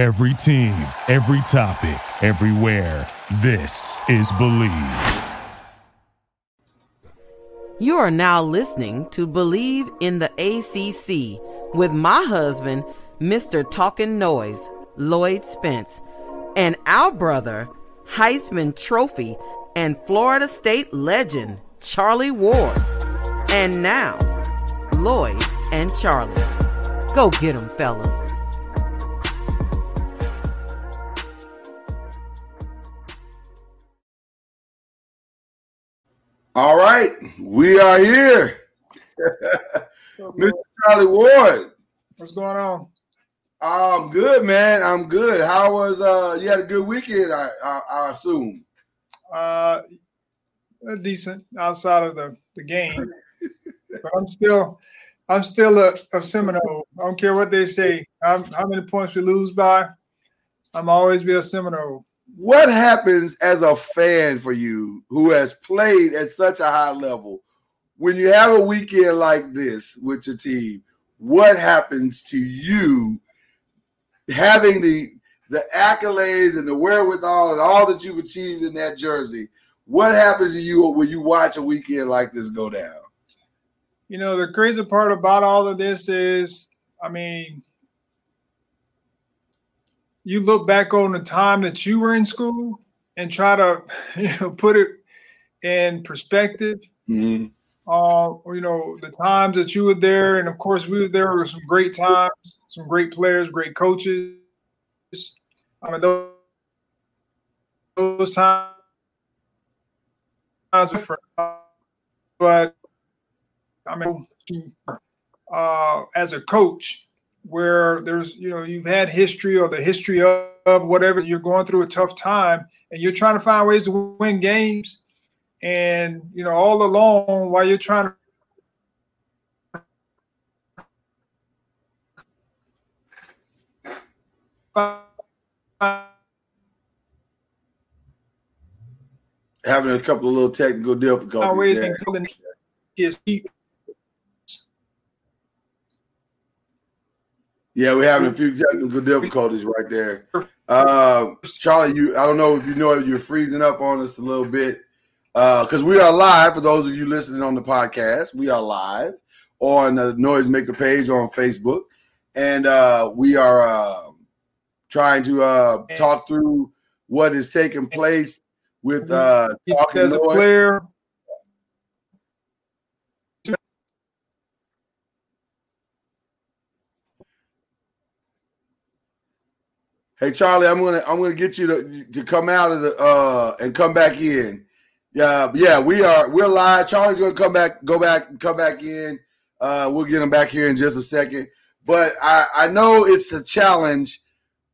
Every team, every topic, everywhere. This is Believe. You are now listening to Believe in the ACC with my husband, Mr. Talking Noise, Lloyd Spence, and our brother, Heisman Trophy and Florida State legend, Charlie Ward. And now, Lloyd and Charlie. Go get 'em, fellas. All right, we are here. Mr. Charlie Ward. What's going on? I'm good, man. I'm good. How was uh you had a good weekend, I I, I assume. Uh decent outside of the, the game. but I'm still I'm still a, a Seminole. I don't care what they say. I'm, how many points we lose by, I'm always be a Seminole. What happens as a fan for you who has played at such a high level when you have a weekend like this with your team? What happens to you having the the accolades and the wherewithal and all that you've achieved in that jersey? What happens to you when you watch a weekend like this go down? You know, the crazy part about all of this is, I mean, you look back on the time that you were in school and try to you know put it in perspective. Mm-hmm. Uh, you know the times that you were there, and of course we were there were some great times, some great players, great coaches. I mean those, those times were different, but I mean uh, as a coach, where there's you know you've had history or the history of, of whatever you're going through a tough time and you're trying to find ways to win games and you know all along while you're trying to having a couple of little technical difficulties. ways there. and telling his people Yeah, we're having a few technical difficulties right there. Uh, Charlie, you I don't know if you know if you're freezing up on us a little bit. Because we are live for those of you listening on the podcast. We are live on the Noisemaker page on Facebook. And uh, we are uh, trying to uh, talk through what is taking place with uh, talking as a noise. player Hey Charlie, I'm gonna I'm gonna get you to to come out of the uh and come back in. Yeah, yeah, we are we're live. Charlie's gonna come back, go back, come back in. Uh, we'll get him back here in just a second. But I I know it's a challenge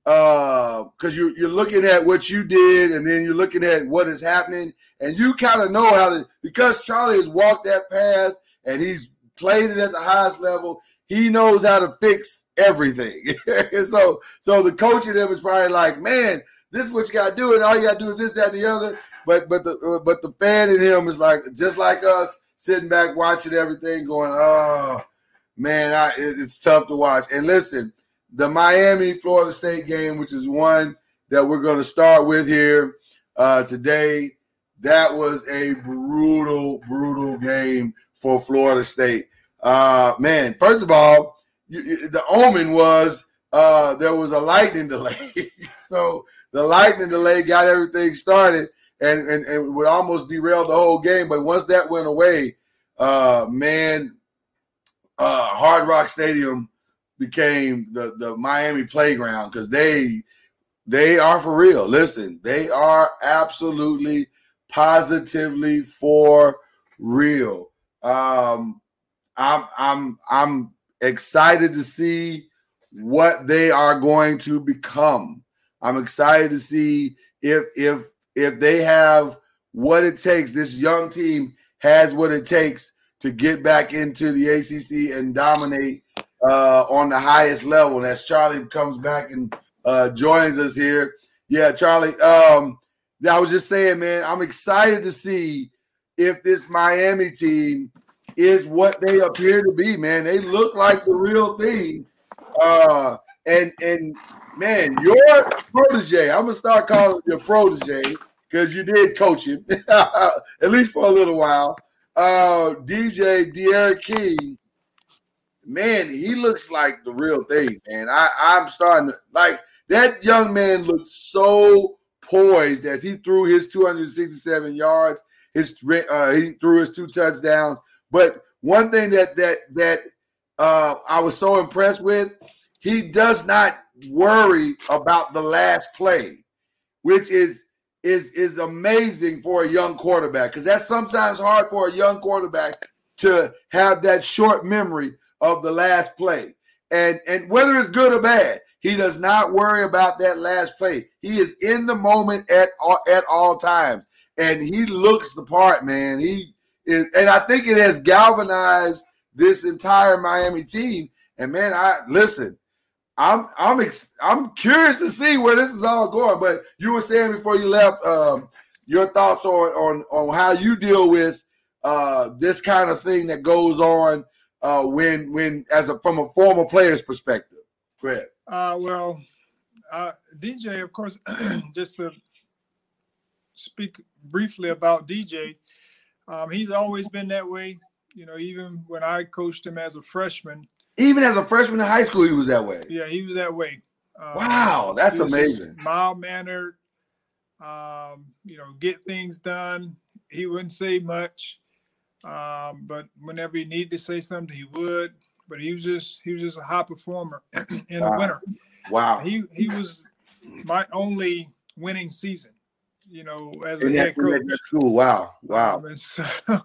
uh because you you're looking at what you did and then you're looking at what is happening and you kind of know how to because Charlie has walked that path and he's played it at the highest level. He knows how to fix everything. so, so the coach of them is probably like, man, this is what you got to do, and all you got to do is this, that, and the other. But but the uh, but the fan in him is like just like us, sitting back watching everything, going, oh man, I, it- it's tough to watch. And listen, the Miami Florida State game, which is one that we're going to start with here uh, today, that was a brutal, brutal game for Florida State. Uh, man, first of all, you, you- the omen was uh, there was a lightning delay. so the lightning delay got everything started and, and, and would almost derail the whole game. But once that went away, uh, man, uh, Hard Rock Stadium became the, the Miami playground because they they are for real. Listen, they are absolutely positively for real. Um, I'm I'm I'm excited to see what they are going to become. I'm excited to see if if if they have what it takes. This young team has what it takes to get back into the ACC and dominate uh, on the highest level. And as Charlie comes back and uh, joins us here, yeah, Charlie. Um, I was just saying, man, I'm excited to see if this Miami team is what they appear to be. Man, they look like the real thing. Uh, and and man, your protege. I'm gonna start calling your protege because you did coach him at least for a little while. Uh, DJ D'Eriq King, man, he looks like the real thing, man. I, I'm starting to like that young man looked so poised as he threw his 267 yards. His uh, he threw his two touchdowns. But one thing that that that uh, I was so impressed with, he does not worry about the last play, which is is is amazing for a young quarterback because that's sometimes hard for a young quarterback to have that short memory of the last play. And and whether it's good or bad, he does not worry about that last play. He is in the moment at all, at all times, and he looks the part, man. He is, and I think it has galvanized this entire Miami team. And man, I listen. I'm I'm ex- I'm curious to see where this is all going. But you were saying before you left um, your thoughts on on on how you deal with uh, this kind of thing that goes on uh, when when as a from a former player's perspective. Go ahead. Uh, well, uh, DJ, of course, just to speak briefly about DJ, um, he's always been that way. You know, even when I coached him as a freshman, even as a freshman in high school, he was that way. Yeah, he was that way. Um, wow, that's amazing. Mild mannered, um, you know, get things done. He wouldn't say much, um, but whenever he needed to say something, he would. But he was just he was just a high performer in wow. a winner. Wow. He he was my only winning season you know, as a head coach. Cool. Wow, wow. Um, and so,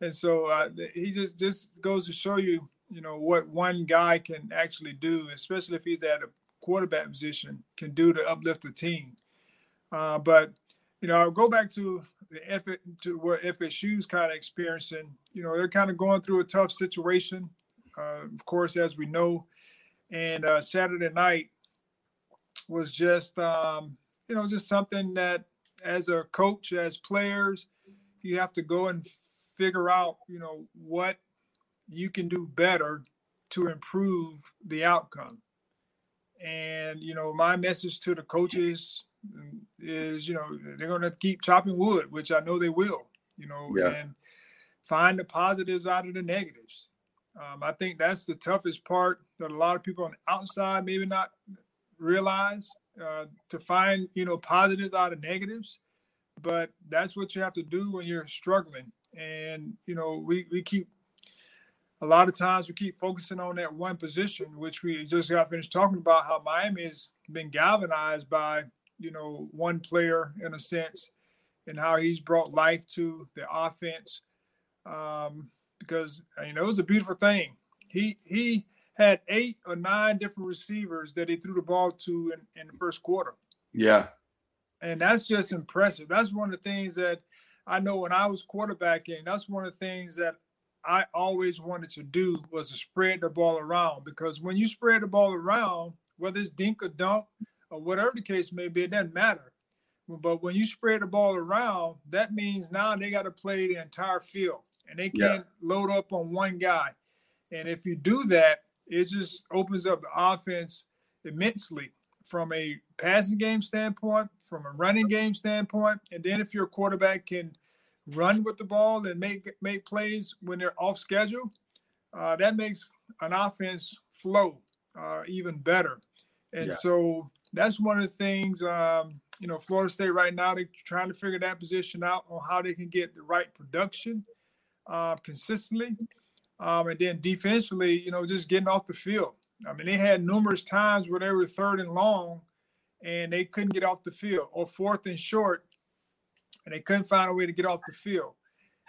and so uh, he just just goes to show you you know what one guy can actually do, especially if he's at a quarterback position, can do to uplift the team. Uh, but you know, I'll go back to the effort to what FSU's kind of experiencing. You know, they're kind of going through a tough situation, uh, of course, as we know. And uh, Saturday night was just, um, you know, just something that, as a coach, as players, you have to go and figure out, you know, what you can do better to improve the outcome. And you know, my message to the coaches is, you know, they're going to keep chopping wood, which I know they will. You know, yeah. and find the positives out of the negatives. Um, I think that's the toughest part that a lot of people on the outside maybe not realize uh, to find you know positives out of negatives. But that's what you have to do when you're struggling. And you know, we we keep a lot of times we keep focusing on that one position, which we just got finished talking about how Miami has been galvanized by, you know, one player in a sense, and how he's brought life to the offense. Um, because you know it was a beautiful thing. He he had eight or nine different receivers that he threw the ball to in, in the first quarter. Yeah. And that's just impressive. That's one of the things that I know when I was quarterbacking, that's one of the things that I always wanted to do was to spread the ball around because when you spread the ball around, whether it's dink or dunk or whatever the case may be, it doesn't matter. But when you spread the ball around, that means now they got to play the entire field and they can't yeah. load up on one guy. And if you do that, it just opens up the offense immensely from a passing game standpoint, from a running game standpoint. And then if your quarterback can run with the ball and make make plays when they're off schedule, uh, that makes an offense flow uh, even better. And yeah. so that's one of the things. Um, you know, Florida State right now they're trying to figure that position out on how they can get the right production uh, consistently, um, and then defensively, you know, just getting off the field. I mean, they had numerous times where they were third and long, and they couldn't get off the field, or fourth and short, and they couldn't find a way to get off the field.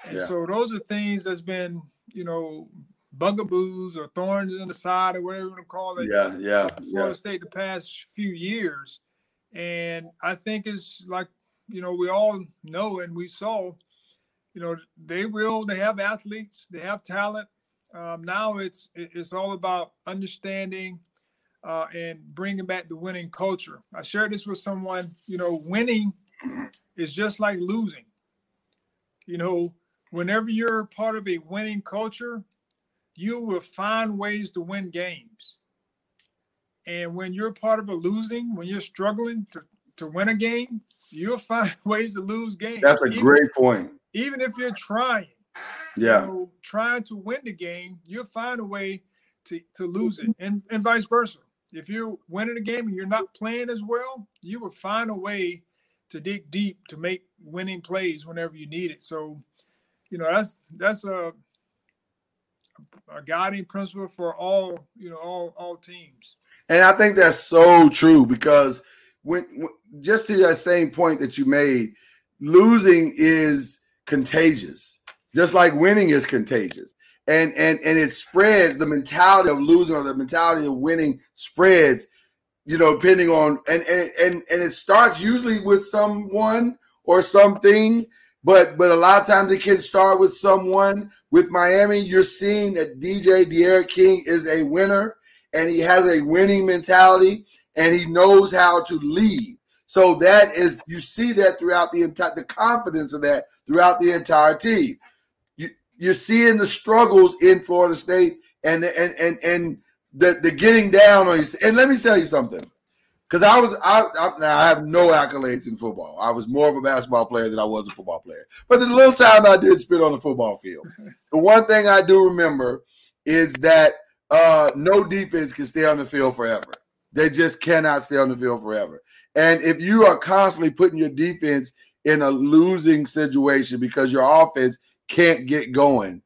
And yeah. so those are things that's been, you know, bugaboos or thorns in the side or whatever you want to call it. Yeah, yeah. Florida yeah. State the past few years. And I think it's like, you know, we all know and we saw, you know, they will, they have athletes, they have talent. Um, now it's it's all about understanding uh, and bringing back the winning culture. I shared this with someone, you know, winning is just like losing. You know, whenever you're part of a winning culture, you will find ways to win games. And when you're part of a losing, when you're struggling to, to win a game, you'll find ways to lose games. That's a even, great point. Even if you're trying, Yeah. know, trying to win the game, you'll find a way to, to lose it, and, and vice versa. If you're winning a game and you're not playing as well, you will find a way to dig deep to make winning plays whenever you need it. So, you know, that's that's a a guiding principle for all you know all all teams. And I think that's so true because when, when just to that same point that you made, losing is contagious, just like winning is contagious. And and and it spreads the mentality of losing or the mentality of winning spreads, you know, depending on and and and, and it starts usually with someone or something, but but a lot of times it can start with someone. With Miami, you're seeing that DJ D'Eriq King is a winner and he has a winning mentality and he knows how to lead. So that is you see that throughout the entire the confidence of that throughout the entire team. You you're seeing the struggles in Florida State and and and and the the getting down on you. And let me tell you something. Because I was, I, I, now I have no accolades in football. I was more of a basketball player than I was a football player. But the little time I did spend on the football field, the one thing I do remember is that uh, no defense can stay on the field forever. They just cannot stay on the field forever. And if you are constantly putting your defense in a losing situation because your offense can't get going,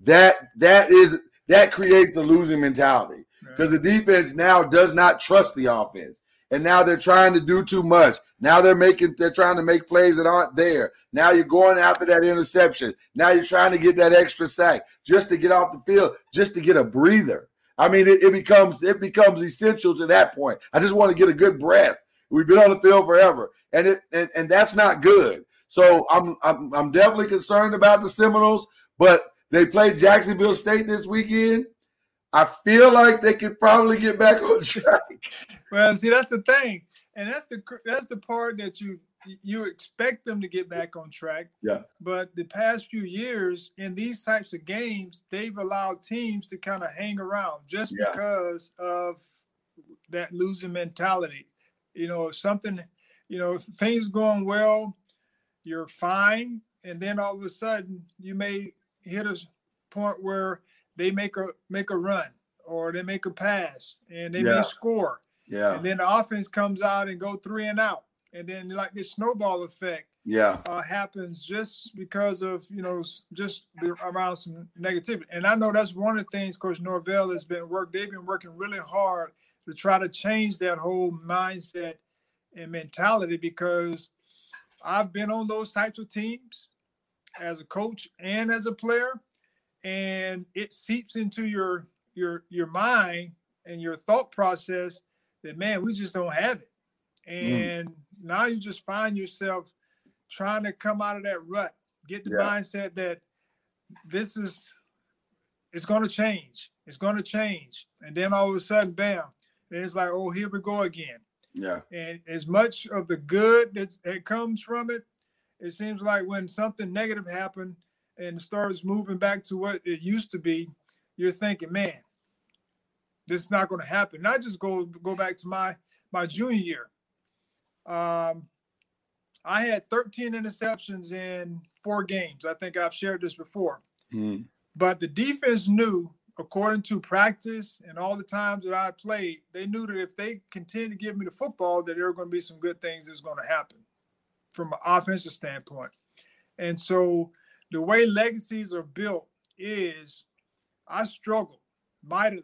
that that is that creates a losing mentality because the defense now does not trust the offense and now they're trying to do too much. Now they're making they're trying to make plays that aren't there. Now you're going after that interception. Now you're trying to get that extra sack just to get off the field, just to get a breather. I mean, it, it becomes it becomes essential to that point. I just want to get a good breath. We've been on the field forever, and it and, and that's not good. So I'm, I'm I'm definitely concerned about the Seminoles, but they played Jacksonville State this weekend. I feel like they could probably get back on track. Well, see, that's the thing, and that's the that's the part that you you expect them to get back on track. Yeah. But the past few years in these types of games, they've allowed teams to kind of hang around just Yeah. because of that losing mentality. You know, if something, you know, things going well, you're fine, and then all of a sudden you may hit a point where they make a make a run or they make a pass and they Yeah. may score. Yeah, and then the offense comes out and go three and out and then like this snowball effect yeah, uh, happens just because of you know just around some negativity. And i know that's one of the things coach norvell has been work they've been working really hard to try to change that whole mindset and mentality because i've been on those types of teams as a coach and as a player and it seeps into your your your mind and your thought process that man we just don't have it. Mm. And now you just find yourself trying to come out of that rut get the Yeah. mindset that this is it's going to change. It's going to change. And then all of a sudden bam and it's like oh here we go again yeah, and as much of the good that's, that comes from it, it seems like when something negative happened and starts moving back to what it used to be, you're thinking, man, this is not going to happen. Not just go go back to my my junior year. Um, I had 13 interceptions in four games. I think I've shared this before. Mhm. But the defense knew, according to practice and all the times that I played, they knew that if they continued to give me the football, that there were going to be some good things that was going to happen from an offensive standpoint. And so the way legacies are built is I struggled mightily.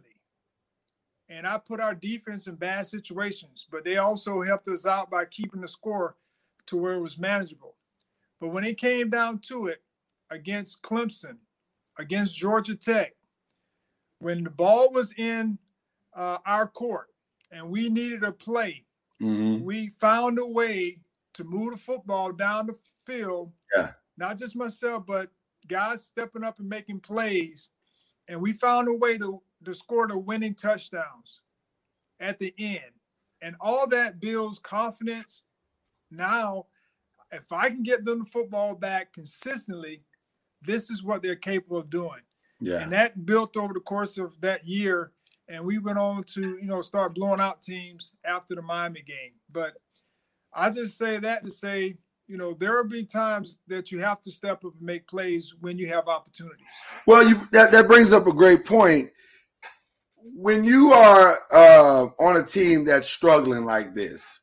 And I put our defense in bad situations, but they also helped us out by keeping the score to where it was manageable. But when it came down to it against Clemson, against Georgia Tech, when the ball was in uh, our court and we needed a play, Mhm. we found a way to move the football down the field. Yeah. Not just myself, but guys stepping up and making plays. And we found a way to, to score the winning touchdowns at the end. And all that builds confidence. Now, if I can get them the football back consistently, this is what they're capable of doing. Yeah, And that built over the course of that year and we went on to you know start blowing out teams after the Miami game. But I just say that to say you know there will be times that you have to step up and make plays when you have opportunities. Well, you that that brings up a great point. When you are uh, on a team that's struggling like this,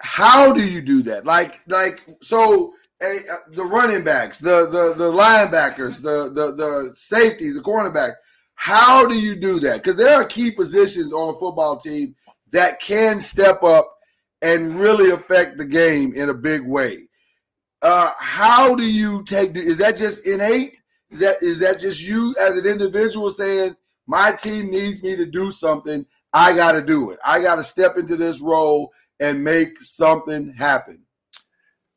how do you do that? Like like so. Uh, the running backs, the the the linebackers, the the the safety, the cornerback. How do you do that? Because there are key positions on a football team that can step up and really affect the game in a big way. Uh, how do you take? Is that just innate? Is that is that just you as an individual saying my team needs me to do something? I got to do it. I got to step into this role and make something happen.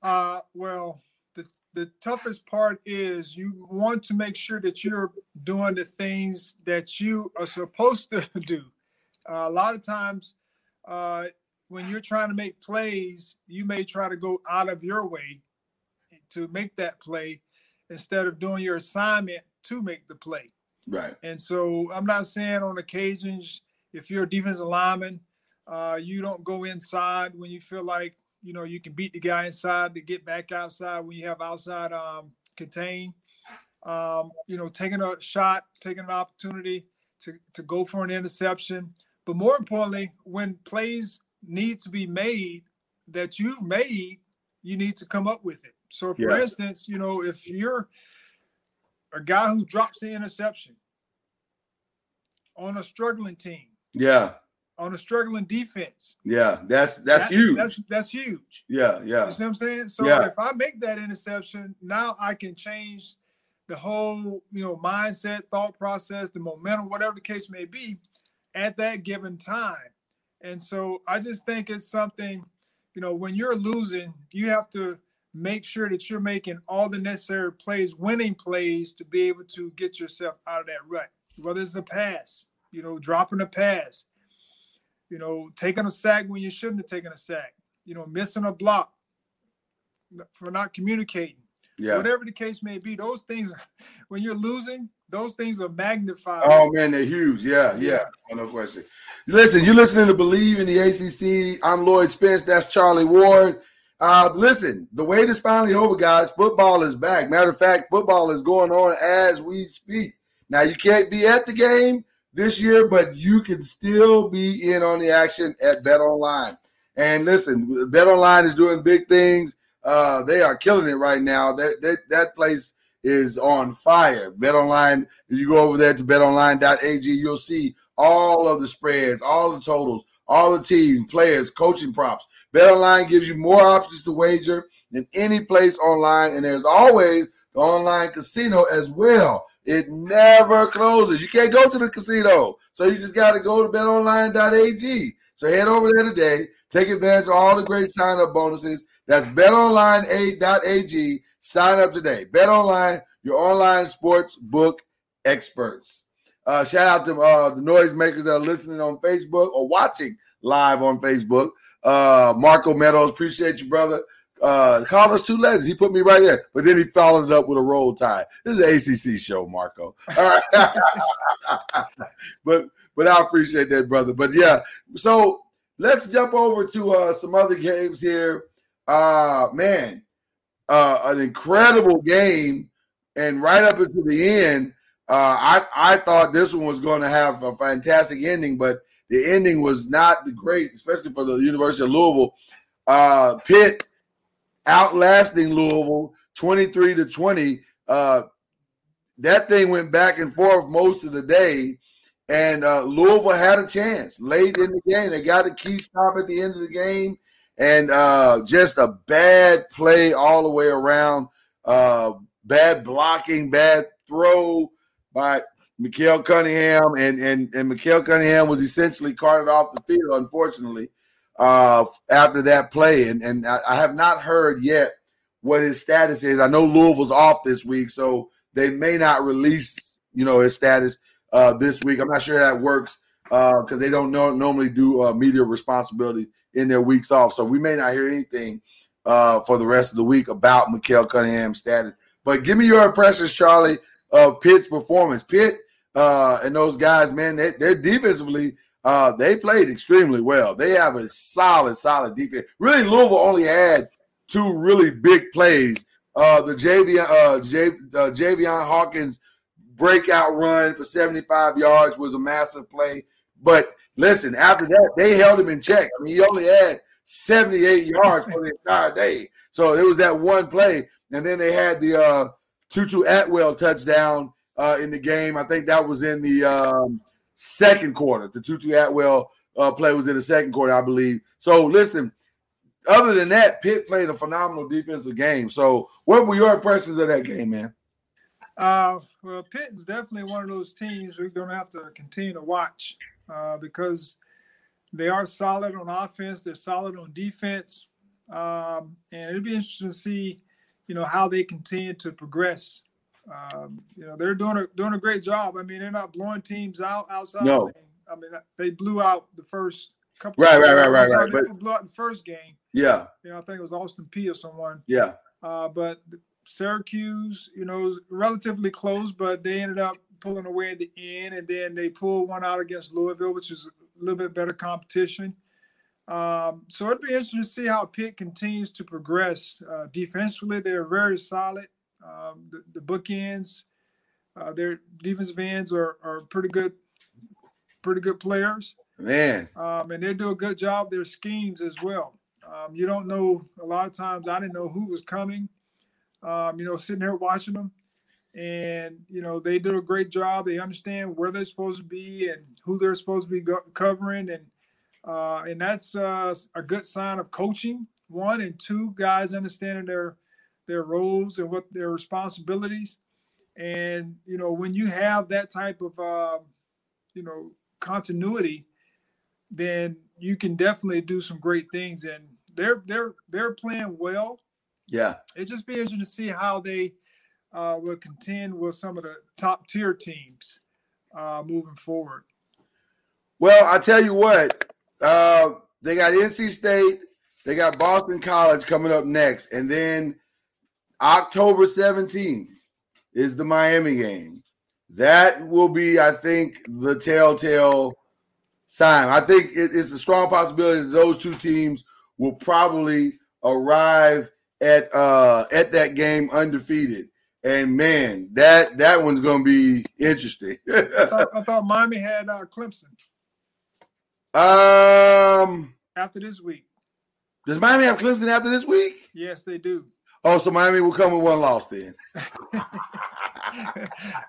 Uh, well, the the toughest part is you want to make sure that you're doing the things that you are supposed to do. Uh, a lot of times, uh, when you're trying to make plays, you may try to go out of your way to make that play instead of doing your assignment to make the play. Right. And so I'm not saying on occasions, if you're a defensive lineman, uh, you don't go inside when you feel like you know you can beat the guy inside to get back outside when you have outside um, contain. Um, you know, taking a shot, taking an opportunity to to go for an interception. But more importantly, when plays need to be made that you've made, you need to come up with it. So, for Yeah. instance, you know, if you're a guy who drops the interception on a struggling team, Yeah. On a struggling defense, Yeah. That's that's that- huge. That's that's huge. yeah. Yeah. You see what I'm saying? So Yeah. if I make that interception, now I can change the whole, you know, mindset, thought process, the momentum, whatever the case may be, at that given time. And so I just think it's something, you know, when you're losing, you have to make sure that you're making all the necessary plays, winning plays to be able to get yourself out of that rut. Whether it's a pass, you know, dropping a pass, you know, taking a sack when you shouldn't have taken a sack, you know, missing a block for not communicating. Yeah. Whatever the case may be, those things, when you're losing, those things are magnified. Oh man, they're huge. Yeah, yeah, Oh, no question. Listen, you're listening to Believe in the ACC. I'm Lloyd Spence. That's Charlie Ward. Uh, listen, the wait is finally over, guys. Football is back. Matter of fact, football is going on as we speak. Now you can't be at the game this year, but you can still be in on the action at Bet Online. And listen, Bet Online is doing big things. Uh, they are killing it right now. That that that place is on fire. Bet Online, you go over there to betonline.ag, you'll see all of the spreads, all the totals, all the team players, coaching props. Bet Online gives you more options to wager than any place online, and there's always the online casino as well. It never closes. You can't go to the casino, so you just got to go to betonline.ag. So head over there today. Take advantage of all the great sign up bonuses. That's betonline.ag. Sign up today. Bet Online, your online sports book experts. Uh, shout out to uh, the noisemakers that are listening on Facebook or watching live on Facebook. Uh, Marco Meadows, appreciate you, brother. Uh, us two letters. He put me right there, but then he followed it up with a Roll Tide. This is an ACC show, Marco. All right, but but I appreciate that, brother. But yeah, so let's jump over to uh, some other games here. Uh, man, uh, an incredible game, and right up into the end, uh, I I thought this one was going to have a fantastic ending, but the ending was not the great, especially for the University of Louisville. Uh, Pitt outlasting Louisville twenty three to twenty. Uh, that thing went back and forth most of the day, and uh, Louisville had a chance late in the game. They got a key stop at the end of the game, and uh, just a bad play all the way around. Uh, bad blocking, bad throw by Malik Cunningham, and and and Malik Cunningham was essentially carted off the field, unfortunately, uh, after that play. And and I, I have not heard yet what his status is. I know Louisville's off this week, so they may not release you know his status uh, this week. I'm not sure that works uh because uh, they don't know, normally do uh, media responsibility in their weeks off. So we may not hear anything uh, for the rest of the week about Malik Cunningham's status. But give me your impressions, Charlie, of Pitt's performance. Pitt uh, and those guys, man, they, they're defensively. Uh, they played extremely well. They have a solid, solid defense. Really, Louisville only had two really big plays. Uh, the Javian, uh, J, uh, Javian Hawkins breakout run for 75 yards was a massive play. But listen, after that, they held him in check. I mean, he only had 78 yards for the entire day. So it was that one play. And then they had the uh, Tutu Atwell touchdown uh, in the game. I think that was in the um, second quarter. The Tutu Atwell uh, play was in the second quarter, I believe. So listen, other than that, Pitt played a phenomenal defensive game. So what were your impressions of that game, man? Uh, well, Pitt is definitely one of those teams we're going to have to continue to watch uh, because they are solid on offense. They're solid on defense, um, and it'd be interesting to see, you know, how they continue to progress. Um, you know, they're doing a doing a great job. I mean, they're not blowing teams out outside. No. I mean, they blew out the first couple. Right, right, right, right, right. They blew out the first game. Yeah. You know, I think it was Austin Peay or someone. Yeah. Uh, but Syracuse, you know, relatively close, but they ended up pulling away at the end, and then they pulled one out against Louisville, which is a little bit better competition. Um, so it'd be interesting to see how Pitt continues to progress. Uh, defensively, they're very solid. Um, the, the bookends, uh, their defensive ends are, are pretty good, pretty good players. Man, um, and they do a good job. Their schemes as well. Um, you don't know a lot of times. I didn't know who was coming. Um, you know, sitting there watching them, and you know they do a great job. They understand where they're supposed to be and who they're supposed to be go- covering, and uh, and that's uh, a good sign of coaching. One and two guys understanding their their roles and what their responsibilities. And you know, when you have that type of uh, you know continuity, then you can definitely do some great things. And they're they're they're playing well. Yeah, it's just be interesting to see how they uh, will contend with some of the top tier teams uh, moving forward. Well, I tell you what, uh, they got NC State, they got Boston College coming up next, and then October 17th is the Miami game. That will be, I think, the telltale sign. I think it, it's a strong possibility that those two teams will probably arrive at uh at that game undefeated. And man, that that one's gonna be interesting. I, thought, I, thought, Miami had uh, Clemson. Um, after this week, does Miami have Clemson after this week? Yes, they do. Oh, so Miami will come with one loss then.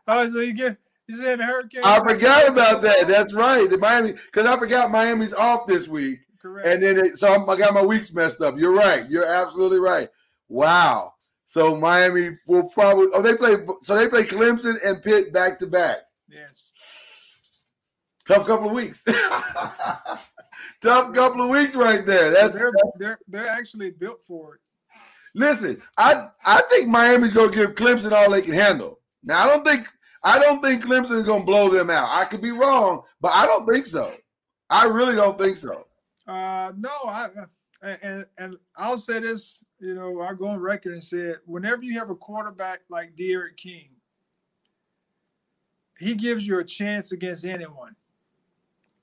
oh, so you get you said Hurricane. I forgot about that. That's right. The Miami, because I forgot Miami's off this week. Correct. And then it, so I'm, I got my weeks messed up. You're right. You're absolutely right. Wow. So Miami will probably. Oh, they play. So they play Clemson and Pitt back to back. Yes. Tough couple of weeks. Tough couple of weeks right there. That's they're they're they're actually built for it. Listen, I I think Miami's gonna give Clemson all they can handle. Now I don't think I don't think Clemson is gonna blow them out. I could be wrong, but I don't think so. I really don't think so. Uh, no, I and and I'll say this. You know, I go on record and said, whenever you have a quarterback like D'Eriq King, he gives you a chance against anyone.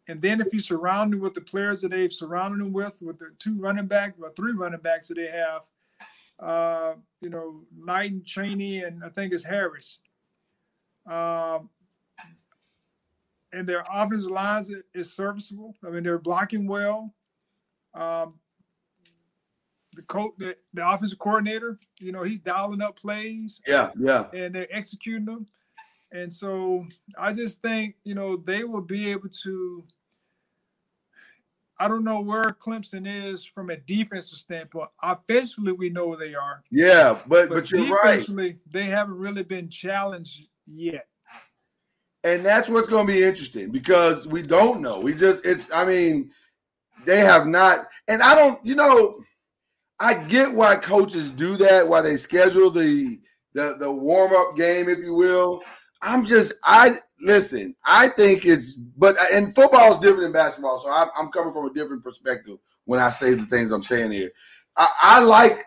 And then if you surround him with the players that they've surrounded him with, with the two running back, or three running backs that they have, uh, you know, Knight, and Chaney, and I think it's Harris. Um, and their offensive lines is serviceable. I mean, they're blocking well. Um, the coach, the, the offensive coordinator, you know, he's dialing up plays. Yeah, yeah. And they're executing them. And so I just think, you know, they will be able to. I don't know where Clemson is from a defensive standpoint. Offensively, we know where they are. Yeah, but but, but you're defensively, right. They haven't really been challenged yet. And that's what's going to be interesting because we don't know. We just it's. I mean, they have not. And I don't. You know, I get why coaches do that. Why they schedule the the the warm up game, if you will. I'm just I listen. I think it's but and football is different than basketball, so I'm, I'm coming from a different perspective when I say the things I'm saying here. I, I like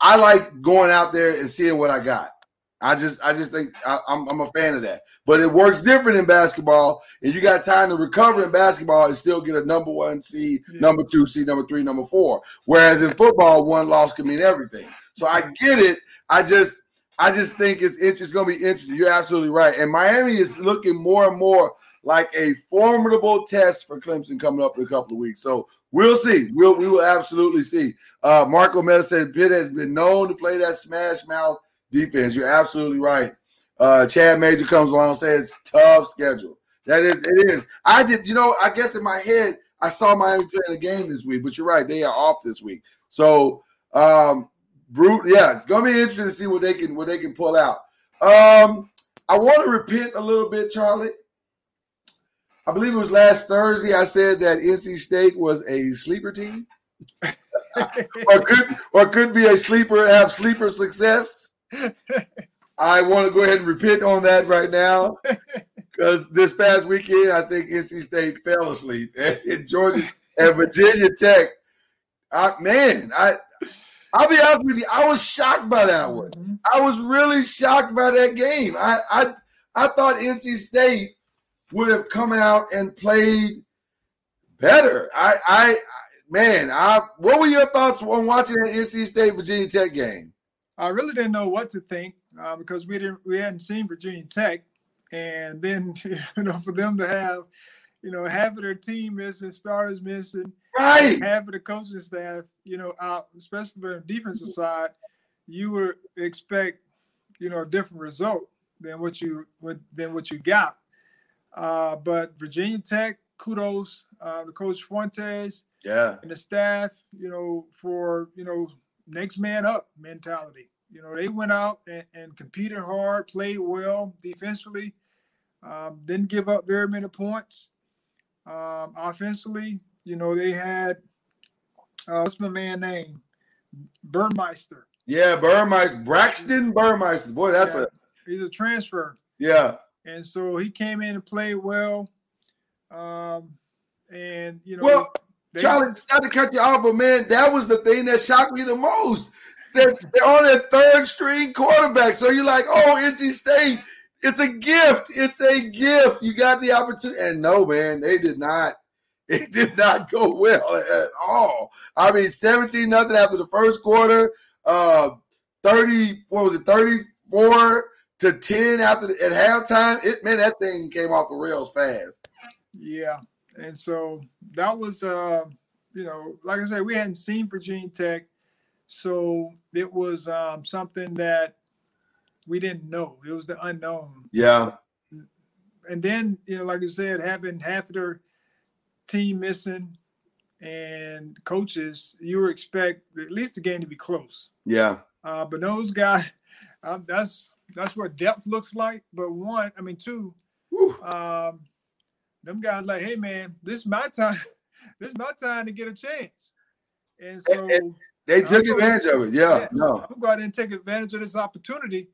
I like going out there and seeing what I got. I just I just think I, I'm, I'm a fan of that. But it works different in basketball, and you got time to recover in basketball and still get a number one seed, yeah. number two seed, number three, number four. Whereas in football, one loss can mean everything. So I get it. I just I just think it's it's going to be interesting. You're absolutely right. And Miami is looking more and more like a formidable test for Clemson coming up in a couple of weeks. So we'll see. We'll we will absolutely see. Uh, Marco Meta said Pitt has been known to play that smash mouth defense. You're absolutely right. Uh, Chad Major comes along and says tough schedule. That is, it is. I did, you know, I guess in my head, I saw Miami playing a game this week, but you're right, they are off this week. So um brute, yeah, it's gonna be interesting to see what they can what they can pull out. Um, I want to repent a little bit, Charlie. I believe it was last Thursday. I said that NC State was a sleeper team, or could or could be a sleeper have sleeper success. I want to go ahead and repent on that right now because this past weekend I think NC State fell asleep and, Georgia and Virginia Tech. I, man, I I'll be honest with you, I was shocked by that one. Mm-hmm. I was really shocked by that game. I I I thought NC State would have come out and played better. I I man, I what were your thoughts on watching that NC State Virginia Tech game? I really didn't know what to think uh, because we didn't we hadn't seen Virginia Tech, and then you know for them to have you know half of their team missing, starters missing, right, half of the coaching staff, you know, out, especially on the defensive side, you would expect you know a different result than what you than what you got. Uh, but Virginia Tech, kudos uh, to Coach Fuentes, yeah, and the staff, you know, for you know next man up mentality. You know, they went out and, and competed hard, played well defensively, um, didn't give up very many points. Um, offensively, you know, they had uh, what's my man name? Burmeister. Yeah, Burmeister, Braxton Burmeister. Boy, that's yeah, a he's a transfer. Yeah. And so he came in and played well. Um, and you know, well, Charlie, not to cut you off, but man, that was the thing that shocked me the most. They're, they're on their third string quarterback. So you're like, oh, NC State, it's a gift. It's a gift. You got the opportunity. And no, man, they did not. It did not go well at all. I mean, 17 nothing after the first quarter. Uh, 30, what was it, 34 to 10 after the, at halftime. It man, that thing came off the rails fast. Yeah. And so that was uh, you know, like I said, we hadn't seen Virginia Tech. So it was um, something that we didn't know. It was the unknown. Yeah. And then, you know, like you said, having half of their team missing and coaches, you would expect at least the game to be close. Yeah. Uh, but those guys, um, that's that's what depth looks like. But one, I mean, two, um, them guys like, hey man, this is my time. this is my time to get a chance. And so and, they took advantage of it. Yeah, yes, no. I'm going to take advantage of this opportunity.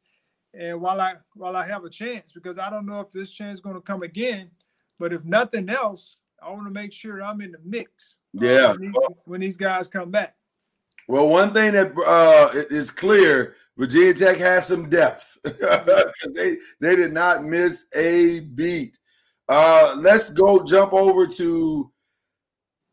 And while I while I have a chance, because I don't know if this chance is going to come again, but if nothing else, I want to make sure I'm in the mix. Yeah, when, these, when these, guys come back. Well, one thing that uh, is clear, Virginia Tech has some depth. they they did not miss a beat. Uh, let's go jump over to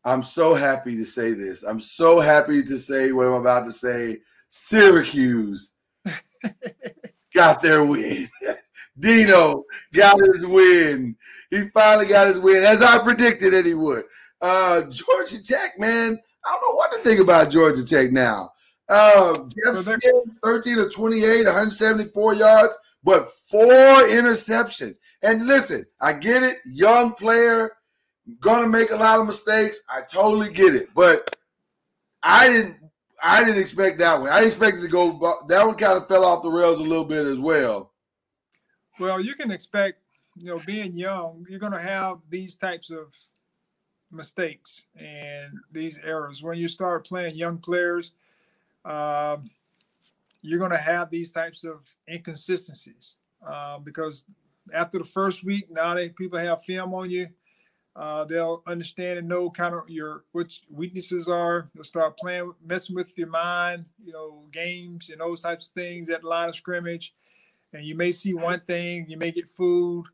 I'm so happy to say this. I'm so happy to say what I'm about to say. Syracuse got their win. Dino got his win. He finally got his win, as I predicted that he would. Uh, Georgia Tech, man, I don't know what to think about Georgia Tech now. Uh, Jeff so 13 to 28, 174 yards, but four interceptions. And listen, I get it, young player gonna make a lot of mistakes. I totally get it, but I didn't. I didn't expect that one. I expected to go. That one kind of fell off the rails a little bit as well. Well, you can expect, you know, being young, you're gonna have these types of mistakes and these errors when you start playing young players. Um, you're going to have these types of inconsistencies uh, because after the first week, now that people have film on you, uh, they'll understand and know kind of your which weaknesses are. They'll start playing, messing with your mind, you know, games and those types of things at line of scrimmage. And you may see one thing, you may get food,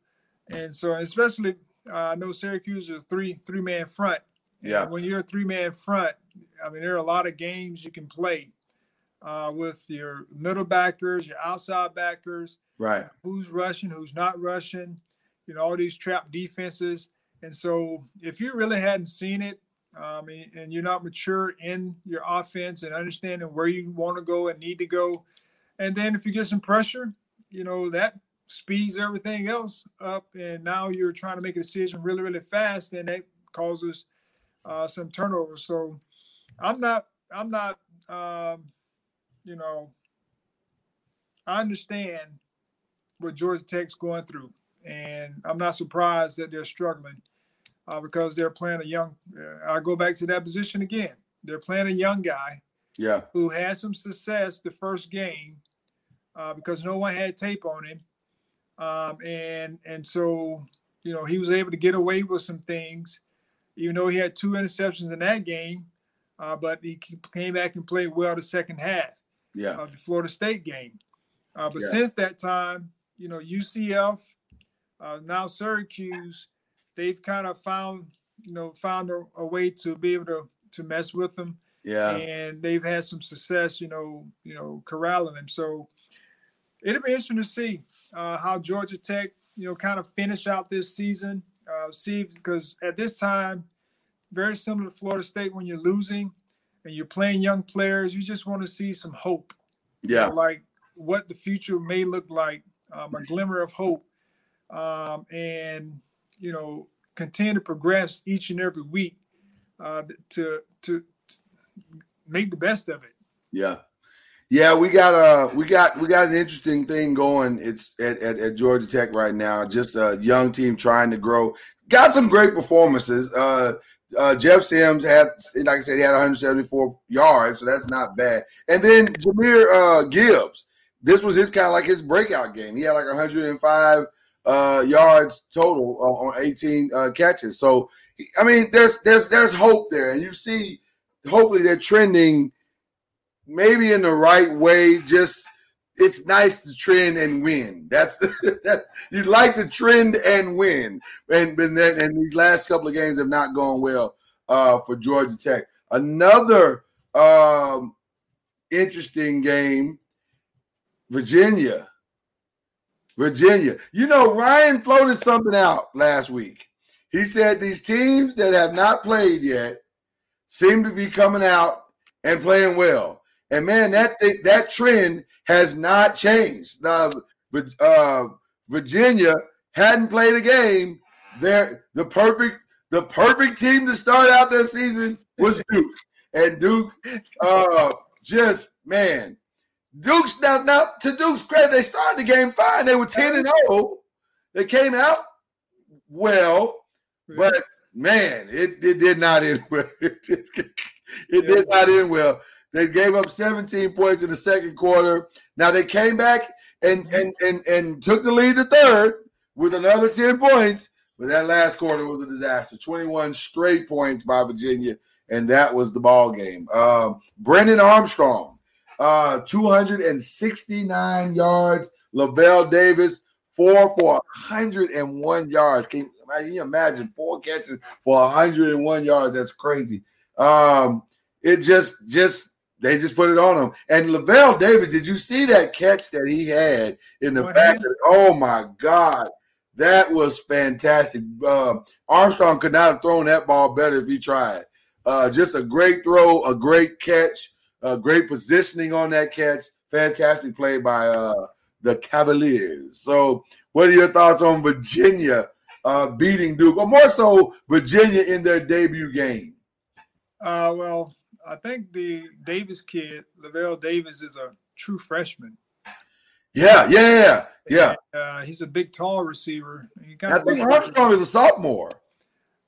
and so especially uh, I know Syracuse is a three three man front. Yeah. when you're a three man front, I mean there are a lot of games you can play uh, with your middle backers, your outside backers, Right. who's rushing, who's not rushing, you know, all these trap defenses. And so if you really hadn't seen it, um, and and you're not mature in your offense and understanding where you want to go and need to go, and then if you get some pressure, you know, that speeds everything else up. And now you're trying to make a decision really, really fast, and that causes uh, some turnover. So I'm not, I'm not, um, you know, I understand what Georgia Tech's going through, and I'm not surprised that they're struggling uh, because they're playing a young. Uh, I go back to that position again. They're playing a young guy Yeah. who had some success the first game uh, because no one had tape on him, um, and and so you know he was able to get away with some things, even though he had two interceptions in that game, uh, but he came back and played well the second half Yeah. of the Florida State game. Uh, but Yeah. since that time, you know, UCF, uh, now Syracuse, they've kind of found, you know, found a, a way to be able to to mess with them, Yeah. and they've had some success, you know, you know, corralling them. So it'll be interesting to see uh, how Georgia Tech, you know, kind of finish out this season. Uh, see, because at this time, very similar to Florida State, when you're losing and you're playing young players, you just want to see some hope you Yeah. know, like what the future may look like, um, a glimmer of hope, um, and you know, continue to progress each and every week uh, to to make the best of it. Yeah. Yeah, we got uh we got we got an interesting thing going. It's at, at, at Georgia Tech right now. Just a young team trying to grow. Got some great performances. Uh uh Jeff Sims had like I said, he had 174 yards, so that's not bad. And then Jahmyr uh Gibbs. This was his kind of like his breakout game. He had like 105 uh yards total on, on 18 uh catches. So I mean there's there's there's hope there. And you see hopefully they're trending maybe in the right way. Just it's nice to trend and win. That's that you like to trend and win. And and then and these last couple of games have not gone well uh, for Georgia Tech. Another um, interesting game, Virginia. Virginia. You know, Ryan floated something out last week. He said these teams that have not played yet seem to be coming out and playing well. And man, that th- that trend has not changed. The uh, Virginia hadn't played a game. There, the perfect the perfect team to start out their season was Duke, and Duke, uh, just man, Duke's now now to Duke's credit, they started the game fine. They were ten and zero. They came out well, but man, it, it did not end well. It, did, it did not end well. They gave up 17 points in the second quarter. Now they came back and and and and took the lead to third with another 10 points. But that last quarter was a disaster. 21 straight points by Virginia, and that was the ball game. Um, Brendan Armstrong, uh, 269 yards. Lavel Davis, four for 101 yards. Can, can you imagine four catches for 101 yards? That's crazy. Um, it just just they just put it on him. And Lavel Davis, did you see that catch that he had in the What back? Of, oh my God, that was fantastic. Uh, Armstrong could not have thrown that ball better if he tried. Uh, just a great throw, a great catch, a great positioning on that catch. Fantastic play by uh, the Cavaliers. So, what are your thoughts on Virginia uh, beating Duke, or more so, Virginia in their debut game? Uh, well, I think the Davis kid, Lavel Davis, is a true freshman. Yeah, yeah, yeah, yeah. Uh, he's a big, tall receiver. He I think Armstrong is a sophomore.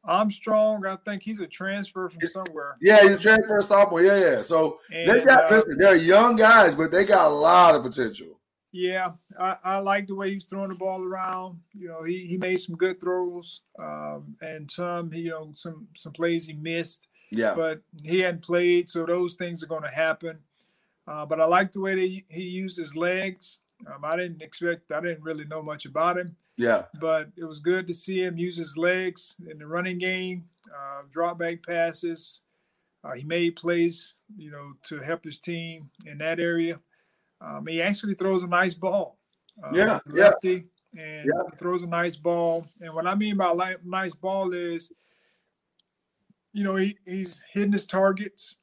Armstrong. I think he's a transfer from somewhere. Yeah, he's a transfer sophomore. Yeah, yeah. So they got uh, listen, they're young guys, but they got a lot of potential. Yeah, I, I like the way he's throwing the ball around. You know, he, he made some good throws, um, and some you know some some plays he missed, Yeah, but he hadn't played, so those things are going to happen. Uh, but I like the way that he, used his legs Um, I didn't expect. I didn't really know much about him. Yeah. But it was good to see him use his legs in the running game, uh, drop back passes. Uh, he made plays, you know, to help his team in that area. Um, he actually throws a nice ball. Uh, yeah, lefty, yeah. and yeah. throws a nice ball. And what I mean by li- nice ball is, you know, he, he's hitting his targets.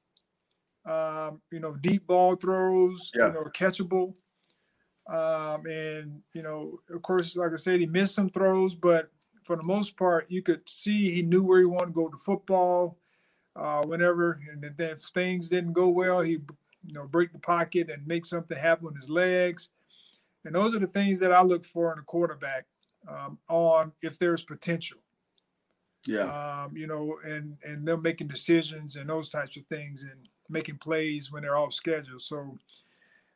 Um, you know, deep ball throws, yeah. you know, catchable. Um, and you know, of course, like I said, he missed some throws, but for the most part, you could see he knew where he wanted to go to football. Uh, whenever, and then if things didn't go well, he you know break the pocket and make something happen with his legs. And those are the things that I look for in a quarterback um, on if there's potential. Yeah. Um, you know, and and them making decisions and those types of things and making plays when they're off schedule. So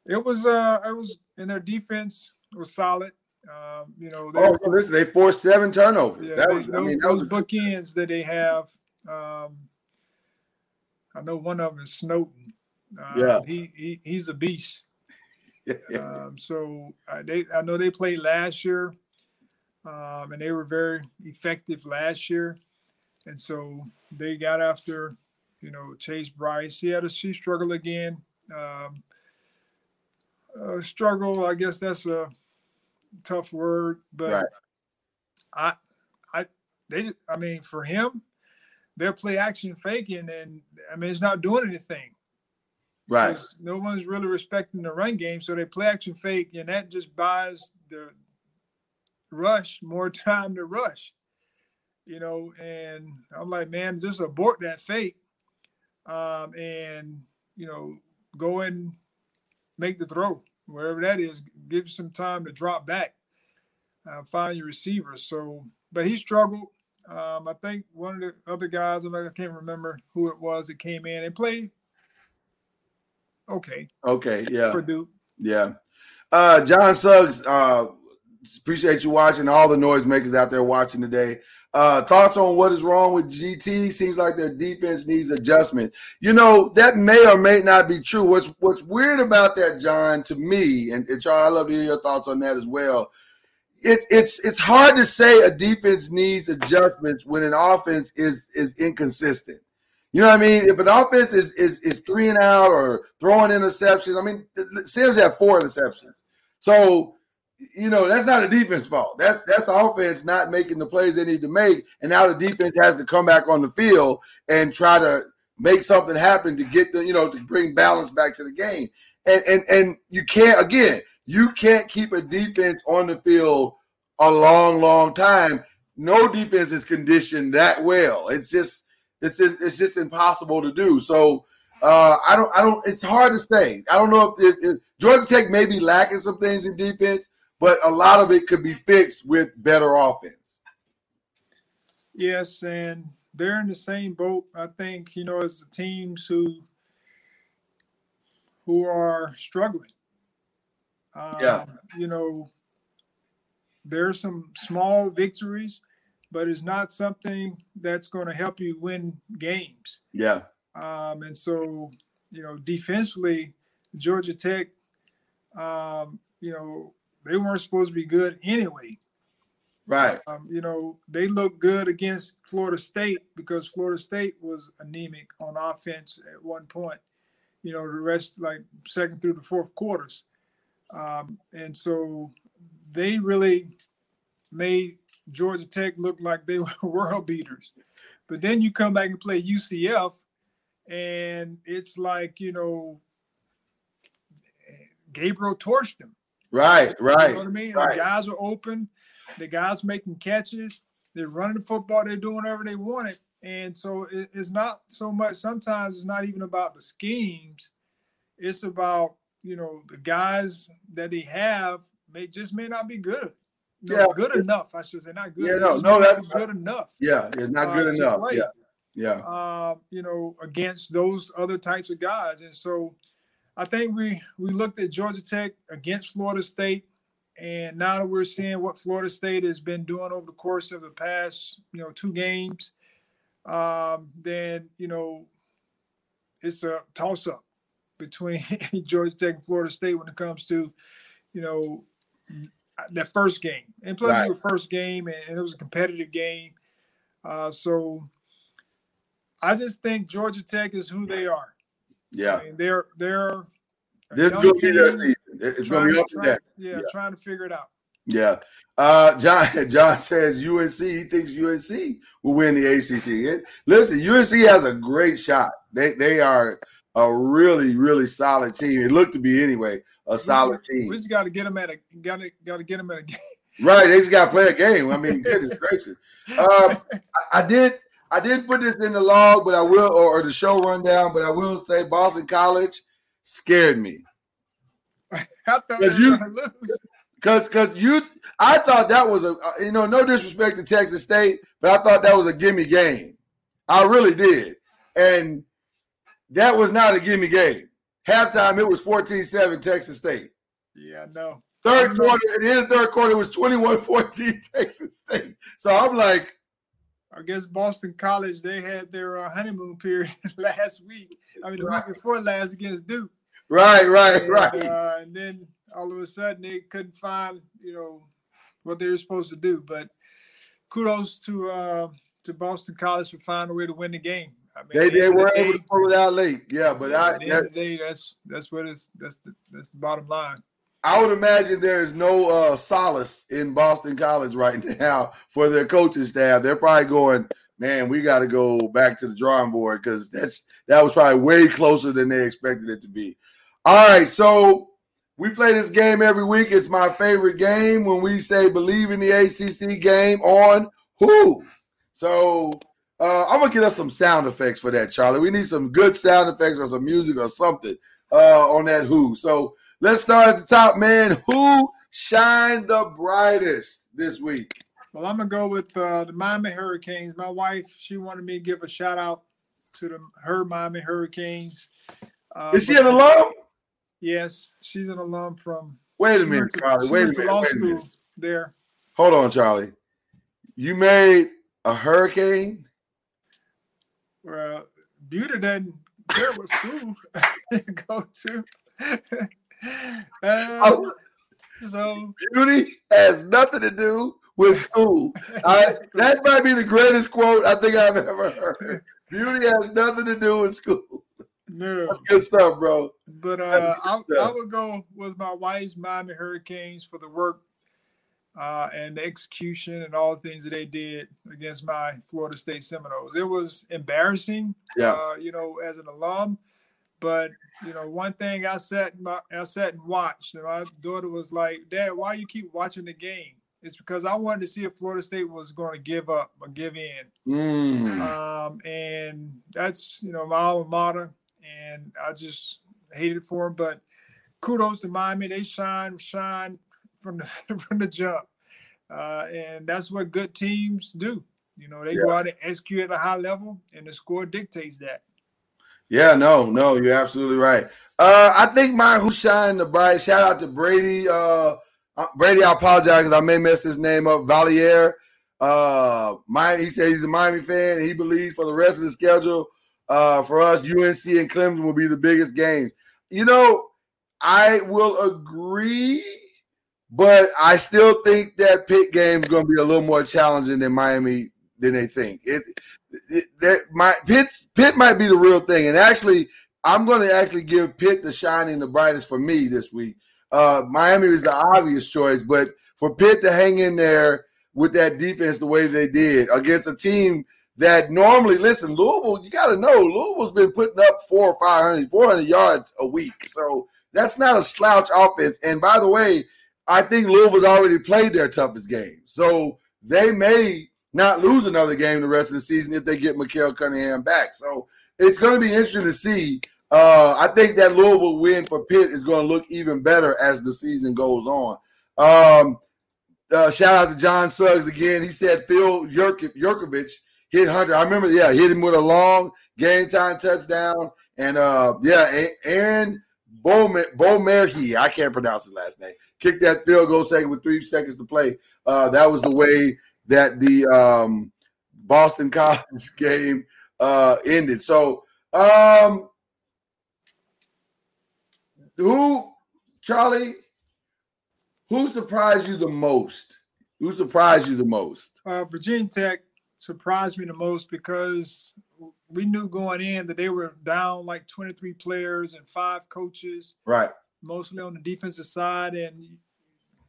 it was uh it was in their defense was solid. Um, you know, they, oh, listen, they forced seven turnovers. Yeah, they, was, those, I mean, those bookends that they have. Um, I know one of them is Snowden. Uh, yeah, he, he he's a beast. um, so I, they I know they played last year, um, and they were very effective last year, and so they got after you know Chase Brice. He had a she struggle again. Um, uh, struggle, I guess that's a tough word, but right. I, I, they, I mean, for him, they'll play action faking, and I mean, it's not doing anything. Right. No one's really respecting the run game, so they play action fake, and that just buys the rush more time to rush. You know, and I'm like, man, just abort that fake, um, and you know, go and make the throw, wherever that is. Give some time to drop back, uh, find your receiver. So, but he struggled. Um, I think one of the other guys, I can't remember who it was that came in and played. Okay. Okay. Yeah. Purdue. Yeah. Uh, John Suggs, uh, appreciate you watching. All the noisemakers out there watching today. Uh, thoughts on what is wrong with GT? Seems like their defense needs adjustment. You know that may or may not be true. What's What's weird about that, John, to me, and, and Charlie, I love to hear your thoughts on that as well. It, it's it's hard to say a defense needs adjustments when an offense is is inconsistent. You know what I mean? If an offense is is is three and out or throwing interceptions, I mean, Sims had four interceptions. So you know, that's not a defense fault. That's that's the offense not making the plays they need to make, and now the defense has to come back on the field and try to make something happen to get the you know to bring balance back to the game. And and and you can't again, you can't keep a defense on the field a long, long time. No defense is conditioned that well. It's just it's it's just impossible to do. So uh, I don't I don't. It's hard to say. I don't know if, if, if Georgia Tech may be lacking some things in defense but a lot of it could be fixed with better offense. Yes, and they're in the same boat. I think you know as the teams who who are struggling. Um, yeah, you know, there are some small victories, but it's not something that's going to help you win games. Yeah. Um, and so, you know, defensively, Georgia Tech, um, you know, they weren't supposed to be good anyway. Right. Um, you know, they looked good against Florida State because Florida State was anemic on offense at one point. You know, the rest like second through the fourth quarters. Um, and so they really made Georgia Tech looked like they were world beaters. But then you come back and play UCF, and it's like, you know, Gabriel torched them. Right, right. You know what I mean? Right. The guys are open. The guys making catches. They're running the football. They're doing whatever they want it. And so it, it's not so much. Sometimes it's not even about the schemes. It's about you know the guys that they have may just may not be good. No, yeah, good enough. I should say not good. Yeah, no, no, that's good enough. Yeah, it's not good uh, enough. Yeah, yeah. Uh, you know, against those other types of guys, and so I think we we looked at Georgia Tech against Florida State, and now that we're seeing what Florida State has been doing over the course of the past, you know, two games, um, then you know, it's a toss up between Georgia Tech and Florida State when it comes to, you know, that first game. And plus, right. it was the first game, and it was a competitive game. Uh, so I just think Georgia Tech is who they are. Yeah, I mean, they're they're this is going to be their season. It's going to be up to that. Yeah, yeah, trying to figure it out. Yeah. Uh, John John says UNC. He thinks UNC will win the ACC. It, listen, UNC has a great shot. They they are a really really solid team. It looked to be anyway a solid team. We just got to get them at a got to got to get them at a game. Right, they just got to play a game. I mean, goodness gracious. Um, I, I, did I didn't put this in the log, but I will, or, or the show rundown. But I will say Boston College scared me. Because you lose. Because because you, I thought that was a uh, you know no disrespect to Texas State, but I thought that was a gimme game. I really did, and that was not a gimme game. Halftime it was 14-7 Texas State. Yeah, no. Third quarter, at the end of the third quarter, it was 21-14 Texas State. So I'm like, I guess Boston College they had their uh, honeymoon period last week. I mean, the right. week before last against Duke. Right, right, and, right. Uh, and then all of a sudden they couldn't find you know what they were supposed to do. But kudos to uh, to Boston College for finding a way to win the game. I mean, they, they were able to pull it out late. Yeah, but yeah, I, at the end of the day, that's that's what is that's the that's the bottom line. I would imagine there is no uh, solace in Boston College right now for their coaching staff. They're probably going, man, we got to go back to the drawing board because that's that was probably way closer than they expected it to be. All right, so we play this game every week. It's my favorite game when we say believe in the ACC game on who. So uh, I'm gonna get us some sound effects for that, Charlie. We need some good sound effects or some music or something uh, on that who. So let's start at the top, man. Who shined the brightest this week? Well, I'm gonna go with uh, the Miami Hurricanes. My wife, she wanted me to give a shout out to the her Miami Hurricanes. Uh, Is she an alum? Yes, she's an alum from. Wait a minute, to, Charlie. Wait a minute. law wait school a minute. there. Hold on, Charlie. You made a hurricane. Well, Buter doesn't care what school you go to. uh, oh, so beauty has nothing to do with school. I, that might be the greatest quote I think I've ever heard. Beauty has nothing to do with school. No. That's good stuff, bro. But uh, I, I would go with my wife's Miami Hurricanes for the work uh, and the execution and all the things that they did against my Florida State Seminoles. It was embarrassing, yeah. Uh, you know, as an alum. But you know, one thing I sat my, I sat and watched, and my daughter was like, "Dad, why you keep watching the game?" It's because I wanted to see if Florida State was going to give up or give in. Mm. Um, and that's you know my alma mater and I just hated for him. But kudos to Miami; they shine, shine from the from the jump, uh, and that's what good teams do. You know, they yeah. go out and execute at a high level, and the score dictates that. Yeah, no, no, you're absolutely right. Uh, I think my who shined the bright. Shout out to Brady. Uh, uh Brady, I apologize because I may mess his name up. Valier. Uh, Miami, he said he's a Miami fan. And he believes for the rest of the schedule, uh, for us, UNC and Clemson will be the biggest games. You know, I will agree, but I still think that Pitt game is going to be a little more challenging than Miami than they think. It, it that my Pitt Pitt might be the real thing, and actually, I'm going to actually give Pitt the shining the brightest for me this week. Uh, Miami is the obvious choice, but for Pitt to hang in there with that defense the way they did against a team that normally listen, Louisville, you got to know Louisville's been putting up four or 500, 400 yards a week. So that's not a slouch offense. And by the way, I think Louisville's already played their toughest game. So they may not lose another game the rest of the season if they get Malik Cunningham back. So it's going to be interesting to see. Uh, I think that Louisville win for Pitt is going to look even better as the season goes on. Um, uh, shout out to John Suggs again. He said Phil Jurkovec hit Hunter. I remember, yeah, hit him with a long game time touchdown. And uh, yeah, Aaron Boumerhi, I can't pronounce his last name, kicked that field goal second with three seconds to play. Uh, that was the way that the um, Boston College game uh, ended. So, um, who, Charlie, Who surprised you the most? Who surprised you the most? Uh, Virginia Tech surprised me the most because we knew going in that they were down like 23 players and five coaches. Right. Mostly on the defensive side, and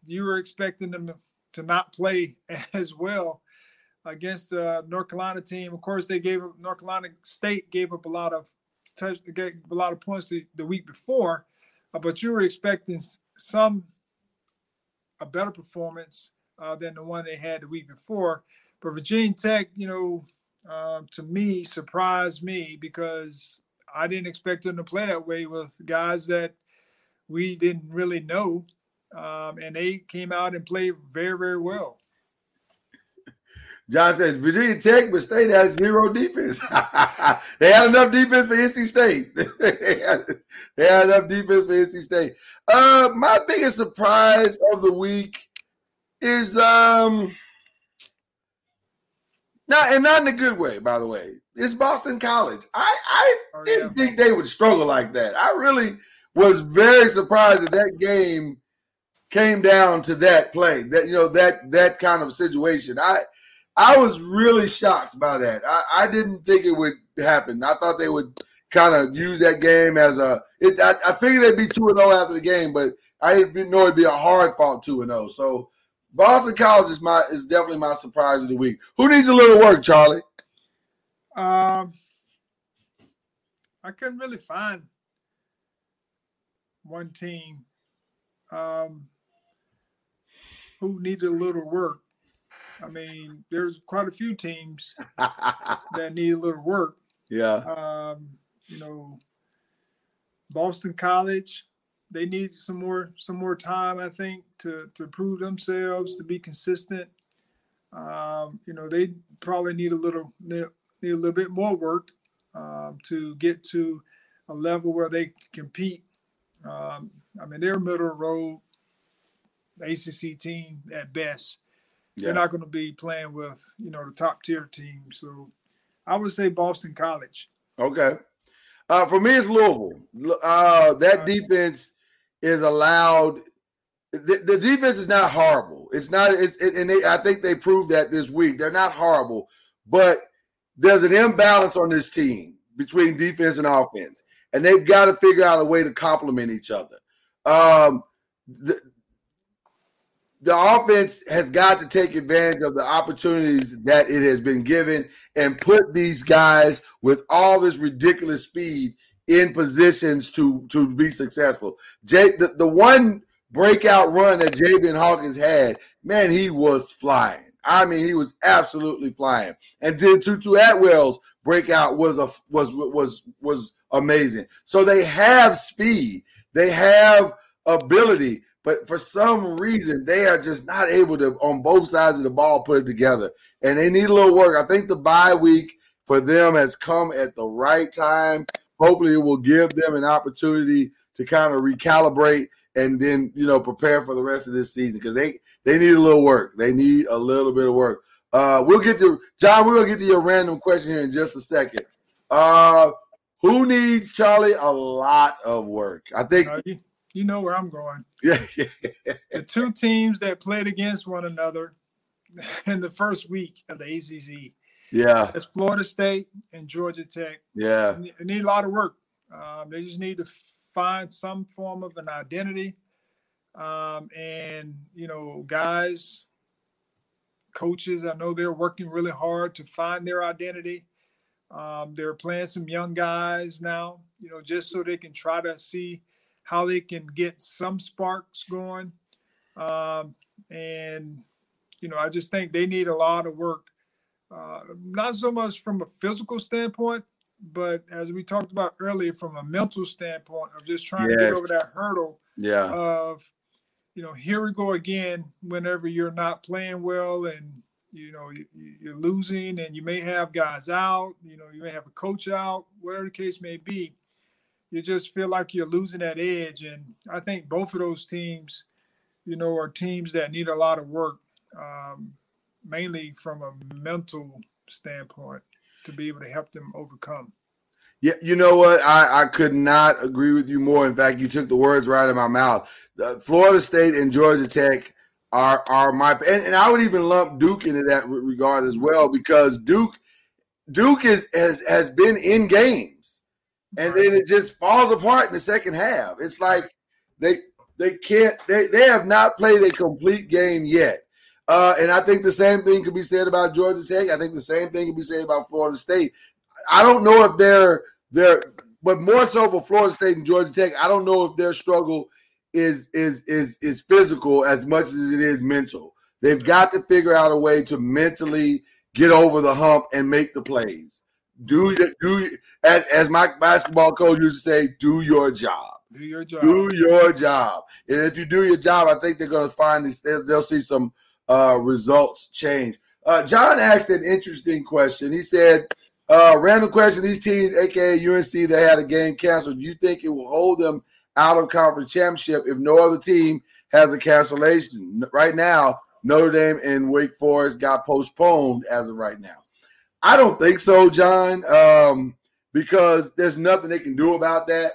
you were expecting them to not play as well against the North Carolina team. Of course, they gave up North Carolina State gave up a lot of touch, a lot of points the, the week before, uh, but you were expecting some a better performance uh, than the one they had the week before. But Virginia Tech, you know, uh, to me, surprised me because I didn't expect them to play that way with guys that we didn't really know. Um, and they came out and played very, very well. John says Virginia Tech, but State has zero defense. they had enough defense for NC State. they, had, they, had, enough defense for NC State. Uh, my biggest surprise of the week is um not and not in a good way, by the way. It's Boston College. I I oh, didn't yeah. think they would struggle like that. I really was very surprised that that game came down to that play. That you know that that kind of situation. I I was really shocked by that. I, I didn't think it would happen. I thought they would kind of use that game as a. It, I, I figured they'd be two and zero oh after the game, but I didn't know it'd be a hard fought two and zero. Oh. So Boston College is my is definitely my surprise of the week. Who needs a little work, Charlie? Um, I couldn't really find one team um, who needed a little work. I mean, there's quite a few teams that need a little work. Yeah. Um, you know, Boston College, they need some more some more time, I think, to to prove themselves, to be consistent. Um, you know, they probably need a little need a little bit more work um, to get to a level where they compete. Um, I mean, they're middle road ACC team at best. Yeah. They're not going to be playing with you know the top tier team. So I would say Boston College. Okay. Uh, for me, it's Louisville. Uh, that defense is allowed. The, the, defense is not horrible. It's not. It's, it, and they, I think they proved that this week. They're not horrible, but there's an imbalance on this team between defense and offense, and they've got to figure out a way to complement each other. Um, the, the offense has got to take advantage of the opportunities that it has been given and put these guys with all this ridiculous speed in positions to to be successful. Jay, the, the one breakout run that Javian Hawkins had, man, he was flying. I mean, he was absolutely flying. And then Tutu Atwell's breakout was a was was was amazing. So they have speed, they have ability, but for some reason, they are just not able to, on both sides of the ball, put it together. And they need a little work. I think the bye week for them has come at the right time. Hopefully, it will give them an opportunity to kind of recalibrate and then, you know, prepare for the rest of this season because they, they need a little work. They need a little bit of work. Uh, we'll get to John. We're gonna get to your random question here in just a second. Uh, who needs Charlie a lot of work? I think uh, you, you know where I'm going. Yeah. the two teams that played against one another in the first week of the ACC. Yeah. It's Florida State and Georgia Tech. Yeah. They need a lot of work. Um, they just need to find some form of an identity. Um, and, you know, guys, coaches, I know they're working really hard to find their identity. Um, they're playing some young guys now, you know, just so they can try to see – how they can get some sparks going. Um, and, you know, I just think they need a lot of work, uh, not so much from a physical standpoint, but as we talked about earlier, from a mental standpoint of just trying yes. to get over that hurdle yeah. of, you know, here we go again whenever you're not playing well and, you know, you're losing and you may have guys out, you know, you may have a coach out, whatever the case may be you just feel like you're losing that edge. And I think both of those teams, you know, are teams that need a lot of work, um, mainly from a mental standpoint, to be able to help them overcome. Yeah, you know what? I, I could not agree with you more. In fact, you took the words right out of my mouth. uh, Florida State and Georgia Tech are are my and, and I would even lump Duke into that regard as well because Duke Duke is has has been in games and then it just falls apart in the second half. It's like they they can't they, they have not played a complete game yet. Uh, and I think the same thing could be said about Georgia Tech. I think the same thing could be said about Florida State. I don't know if they're they're but more so for Florida State and Georgia Tech, I don't know if their struggle is is is is physical as much as it is mental. They've got to figure out a way to mentally get over the hump and make the plays. Do do as as my basketball coach used to say, do your job. Do your job. Do your job. And if you do your job, I think they're going to find this. They'll, they'll see some uh, results change. Uh, John asked an interesting question. He said, uh, "Random question: These teams, aka UNC, they had a game canceled. Do you think it will hold them out of conference championship if no other team has a cancellation. Right now, Notre Dame and Wake Forest got postponed as of right now. I don't think so, John, um, because there's nothing they can do about that.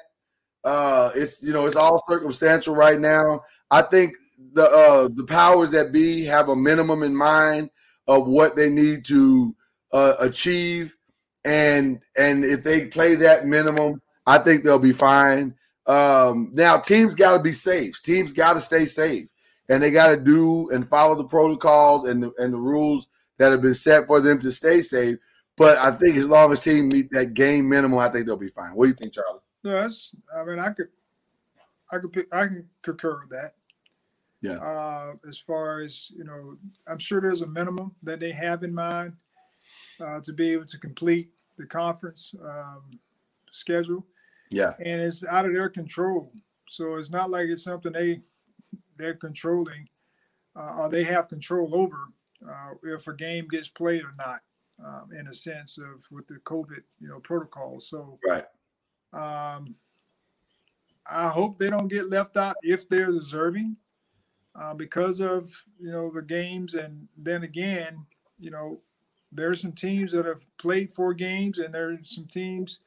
Uh, it's you know it's all circumstantial right now. I think the uh, the powers that be have a minimum in mind of what they need to uh, achieve, and and if they play that minimum, I think they'll be fine. Um, now teams got to be safe. Teams got to stay safe, and they got to do and follow the protocols and the, and the rules that have been set for them to stay safe. But I think as long as teams meet that game minimum, I think they'll be fine. What do you think, Charlie? Yes, I mean I could, I could, pick, I can concur with that. Yeah. Uh, as far as you know, I'm sure there's a minimum that they have in mind uh, to be able to complete the conference um, schedule. Yeah. And it's out of their control. So it's not like it's something they they're controlling uh, or they have control over uh, if a game gets played or not. Um, in a sense of with the COVID, you know, protocol. So, right. Um, I hope they don't get left out if they're deserving, uh, because of you know the games. And then again, you know, there's some teams that have played four games, and there's some teams,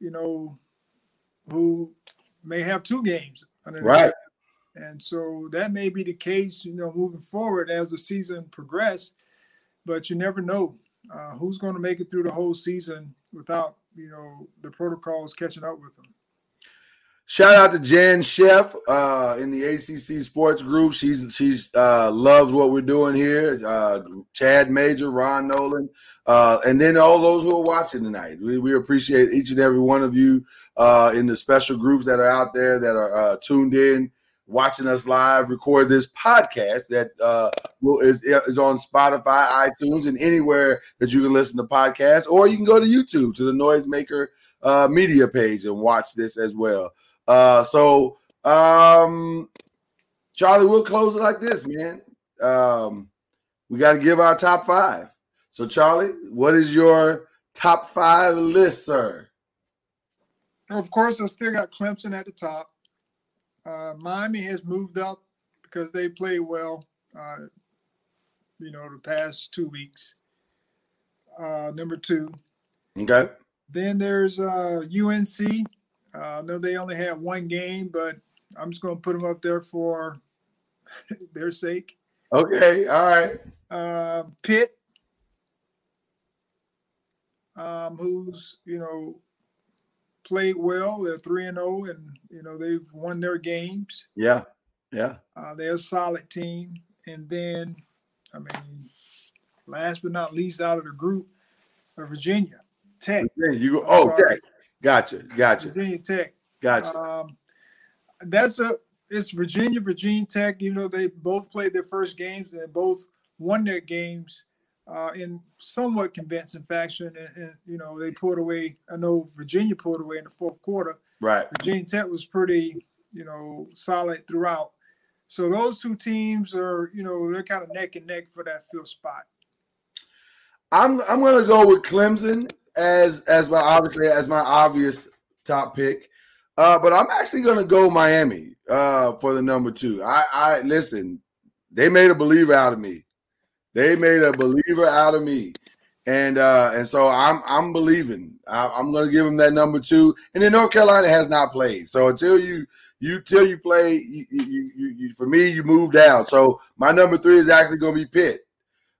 you know, who may have two games. Right. And so that may be the case, you know, moving forward as the season progresses. But you never know uh, who's going to make it through the whole season without, you know, the protocols catching up with them. Shout out to Jan Chef uh, in the ACC Sports Group. She's she's uh, loves what we're doing here. Uh, Chad Major, Ron Nolan, uh, and then all those who are watching tonight. We, we appreciate each and every one of you uh, in the special groups that are out there that are uh, tuned in, watching us live. Record this podcast that will, is is on Spotify, iTunes, and anywhere that you can listen to podcasts, or you can go to YouTube to the Noisemaker media page and watch this as well. Uh, so um, Charlie, we'll close it like this, man. Um, we got to give our top five. So, Charlie, what is your top five list, sir? Of course, I still got Clemson at the top. Uh, Miami has moved up because they played well, uh, you know, the past two weeks. Uh, number two. Okay. Then there's uh, UNC. Uh, I know they only had one game, but I'm just going to put them up there for their sake. Okay, all right. Uh, Pitt, um, who's you know played well. They're three and zero, oh, and you know they've won their games. Yeah, yeah. Uh, they're a solid team. And then, I mean, last but not least, out of the group, uh, Virginia Tech. Virginia, you go. Oh, Tech. Gotcha. Gotcha. Virginia Tech. Gotcha. Um, that's a it's Virginia, Virginia Tech. You know, they both played their first games and both won their games uh, in somewhat convincing fashion. And, and, you know, they pulled away. I know Virginia pulled away in the fourth quarter. Right. Virginia Tech was pretty, you know, solid throughout. So those two teams are, you know, they're kind of neck and neck for that fifth spot. I'm I'm gonna go with Clemson as as my obviously as my obvious top pick. Uh, but I'm actually gonna go Miami uh, for the number two. I, I listen, they made a believer out of me. They made a believer out of me. And uh, and so I'm I'm believing. I, I'm going to give them that number two. And then North Carolina has not played, so until you you till you play, you, you, you, you for me you move down. So my number three is actually to be Pitt.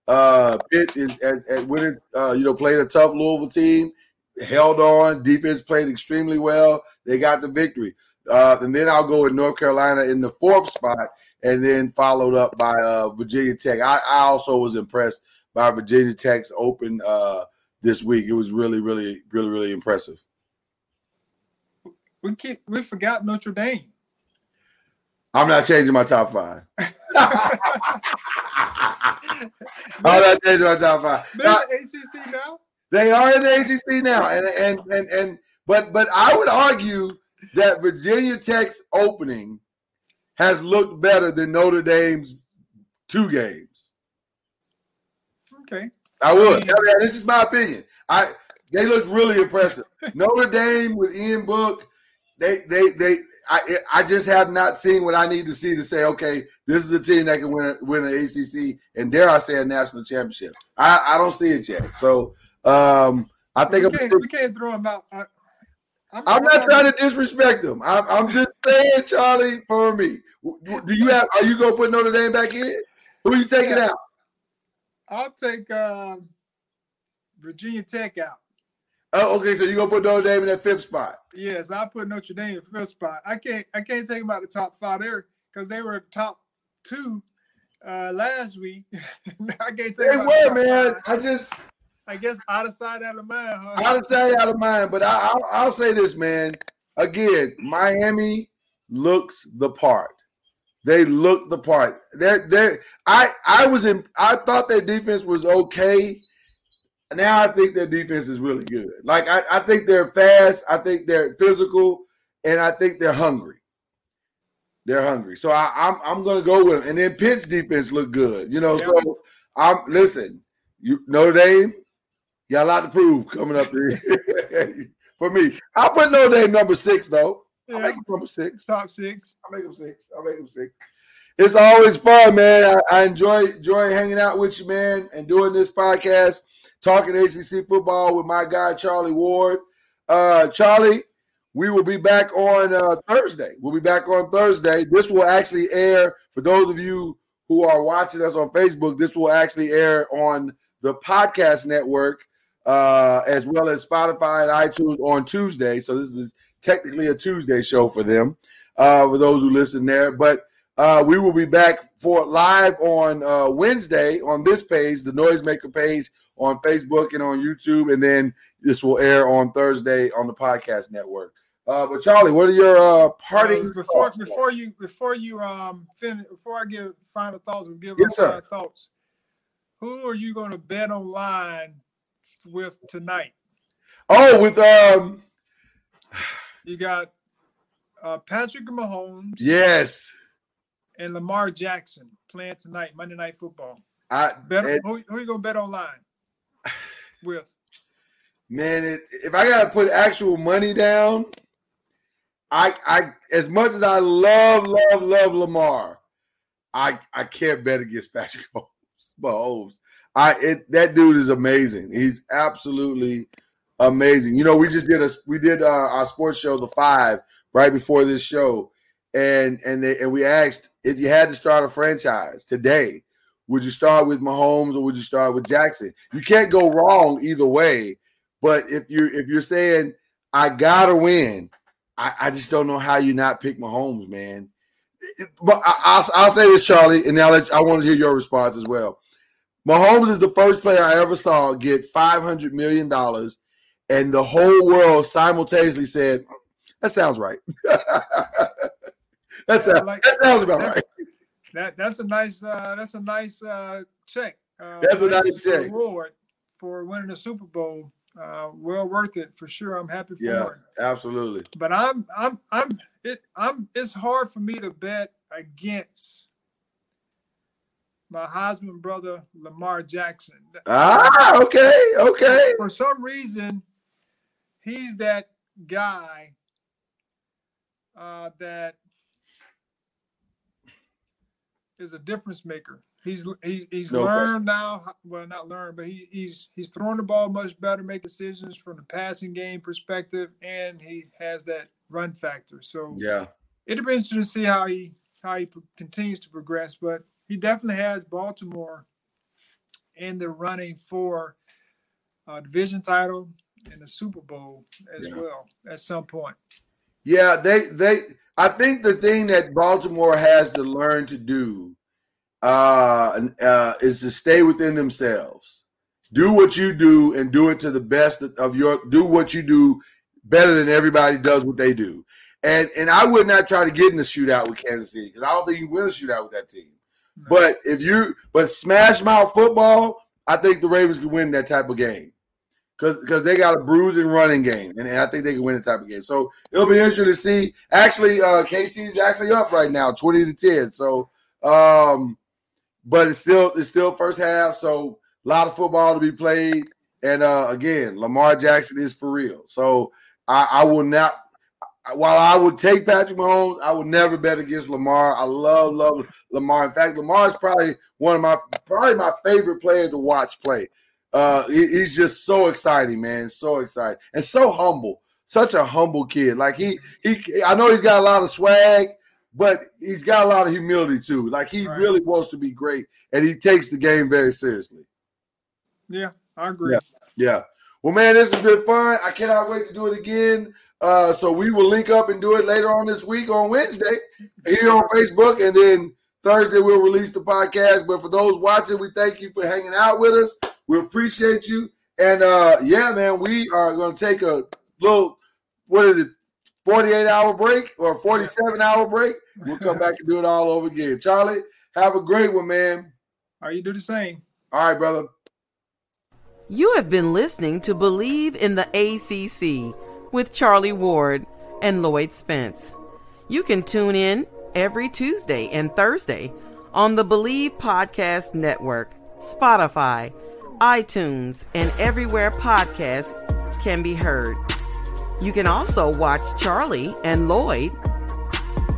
Uh, Pitt is as, as when it uh, you know played a tough Louisville team, held on. Defense played extremely well. They got the victory. Uh, and then I'll go with North Carolina in the fourth spot, and then followed up by uh, Virginia Tech. I, I also was impressed by Virginia Tech's open uh, this week. It was really, really, really, really impressive. We we forgot Notre Dame. I'm not changing my top five. I'm not changing my top five. They're Now, in the ACC now. they are in the ACC now, and and and and but but I would argue that Virginia Tech's opening has looked better than Notre Dame's two games. Okay. I would. I mean- this is my opinion. I they look really impressive. Notre Dame with Ian Book, they they they. I I just have not seen what I need to see to say, okay, this is a team that can win win an ACC and dare I say a national championship. I I don't see it yet. So um, I think we can't, we can't throw them out. I, I'm not trying to disrespect them. I'm, I'm just saying, Charlie, for me. Do you have? Are you gonna put Notre Dame back in? Who are you taking Yeah. out? I'll take um, Virginia Tech out. Oh, okay. So you gonna put Notre Dame in that fifth spot? Yes, I put Notre Dame in fifth spot. I can't I can't take them out of the top five there because they were top two uh, last week. I can't take They them out the were, man. five. I just I guess out of sight, out of mind. Huh? out of sight, out of mind. But I, I'll, I'll say this, man. Again, Miami looks the part. They look the part. They're they I I was in. I thought their defense was okay. Now I think their defense is really good. Like I, I think they're fast. I think they're physical, and I think they're hungry. They're hungry. So I, I'm I'm gonna go with them. And then Pitt's defense looked good. You know. Yeah. So I'm listen. You Notre Dame, you got a lot to prove coming up here. For me, I'll put Notre Dame number six though. Yeah, make them number six. top six. I'll make them six. I'll make them six. It's always fun, man. I, I enjoy enjoy hanging out with you, man, and doing this podcast, talking ACC football with my guy Charlie Ward. Uh, Charlie, we will be back on uh, Thursday. We'll be back on Thursday. This will actually air for those of you who are watching us on Facebook. This will actually air on the podcast network uh, as well as Spotify and iTunes on Tuesday. So this is technically a Tuesday show for them, uh, for those who listen there. But uh, we will be back for live on uh, Wednesday on this page, the Noisemaker page on Facebook and on YouTube, and then this will air on Thursday on the podcast network. Uh, but Charlie, what are your uh, parting Uh, before thoughts? before you before you um finish before I give final thoughts, we'll give Yes, final thoughts. Who are you going to bet online with tonight? Oh, with um, You got uh, Patrick Mahomes yes, and Lamar Jackson playing tonight, Monday Night Football. I Bet and- who, who you gonna bet online with? man, it, if I gotta put actual money down, I I as much as I love love love Lamar, I I can't bet against Patrick Mahomes. I it that dude is amazing. He's absolutely amazing. You know, we just did a we did uh, our sports show, the five, right before this show, and and they, and we asked if you had to start a franchise today, would you start with Mahomes or would you start with Jackson? You can't go wrong either way. But if you if you're saying I gotta win, I, I just don't know how you not pick Mahomes, man. But I, I'll, I'll say this, Charlie, and now I want to hear your response as well. Mahomes is the first player I ever saw get five hundred million dollars, and the whole world simultaneously said, "That sounds right." that, sounds, like- that sounds about right. That that's a nice uh, that's a nice uh, check. Uh, That's a nice check. reward for winning the Super Bowl. Uh, well worth it for sure. I'm happy for Yeah, it. absolutely. But I'm I'm I'm it I'm it's hard for me to bet against my Heisman brother Lamar Jackson. Ah, okay, okay. For some reason, he's that guy uh, that is a difference maker. He's he, he's no learned question. now. Well, not learned, but he, he's he's throwing the ball much better, make decisions from the passing game perspective, and he has that run factor. So yeah, it'll be interesting to see how he how he continues to progress. But he definitely has Baltimore in the running for a division title and the Super Bowl as yeah. well at some point. Yeah, they they I think the thing that Baltimore has to learn to do uh, uh, is to stay within themselves. Do what you do and do it to the best of your. Do what you do better than everybody does what they do. And and I would not try to get in the shootout with Kansas City because I don't think you win a shootout with that team. But if you but smash mouth football, I think the Ravens can win that type of game because because they got a bruising running game, and, and, I think they can win the type of game. So it'll be interesting to see. Actually, uh, KC's actually up right now, twenty to ten. So, um, but it's still it's still first half, so a lot of football to be played. And uh, again, Lamar Jackson is for real. So I, I will not. While I would take Patrick Mahomes, I would never bet against Lamar. I love, love Lamar. In fact, Lamar is probably one of my probably my favorite player to watch play uh, he, he's just so exciting, man. So exciting and so humble. Such a humble kid. Like he, he. I know he's got a lot of swag, but he's got a lot of humility too. Like he right. really wants to be great, and he takes the game very seriously. Yeah, I agree. Yeah, yeah. Well, man, this has been fun. I cannot wait to do it again. Uh, so we will link up and do it later on this week on Wednesday here on Facebook, and then Thursday we'll release the podcast. But for those watching, we thank you for hanging out with us. We appreciate you. And uh yeah, man, we are gonna take a little what is it, 48 hour break or 47 hour break. We'll come back and do it all over again. Charlie, have a great one, man. Are you do the same? All right, brother. You have been listening to Bleav in the ACC with Charlie Ward and Lloyd Spence. You can tune in every Tuesday and Thursday on the Bleav Podcast Network, Spotify, iTunes, and everywhere podcasts can be heard. You can also watch Charlie and Lloyd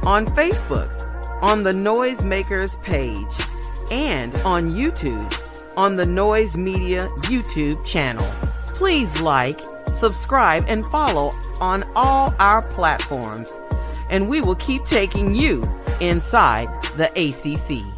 on Facebook, on the Noisemakers page, and on YouTube on the Noise Media YouTube channel. Please like, subscribe, and follow on all our platforms, and we will keep taking you inside the ACC.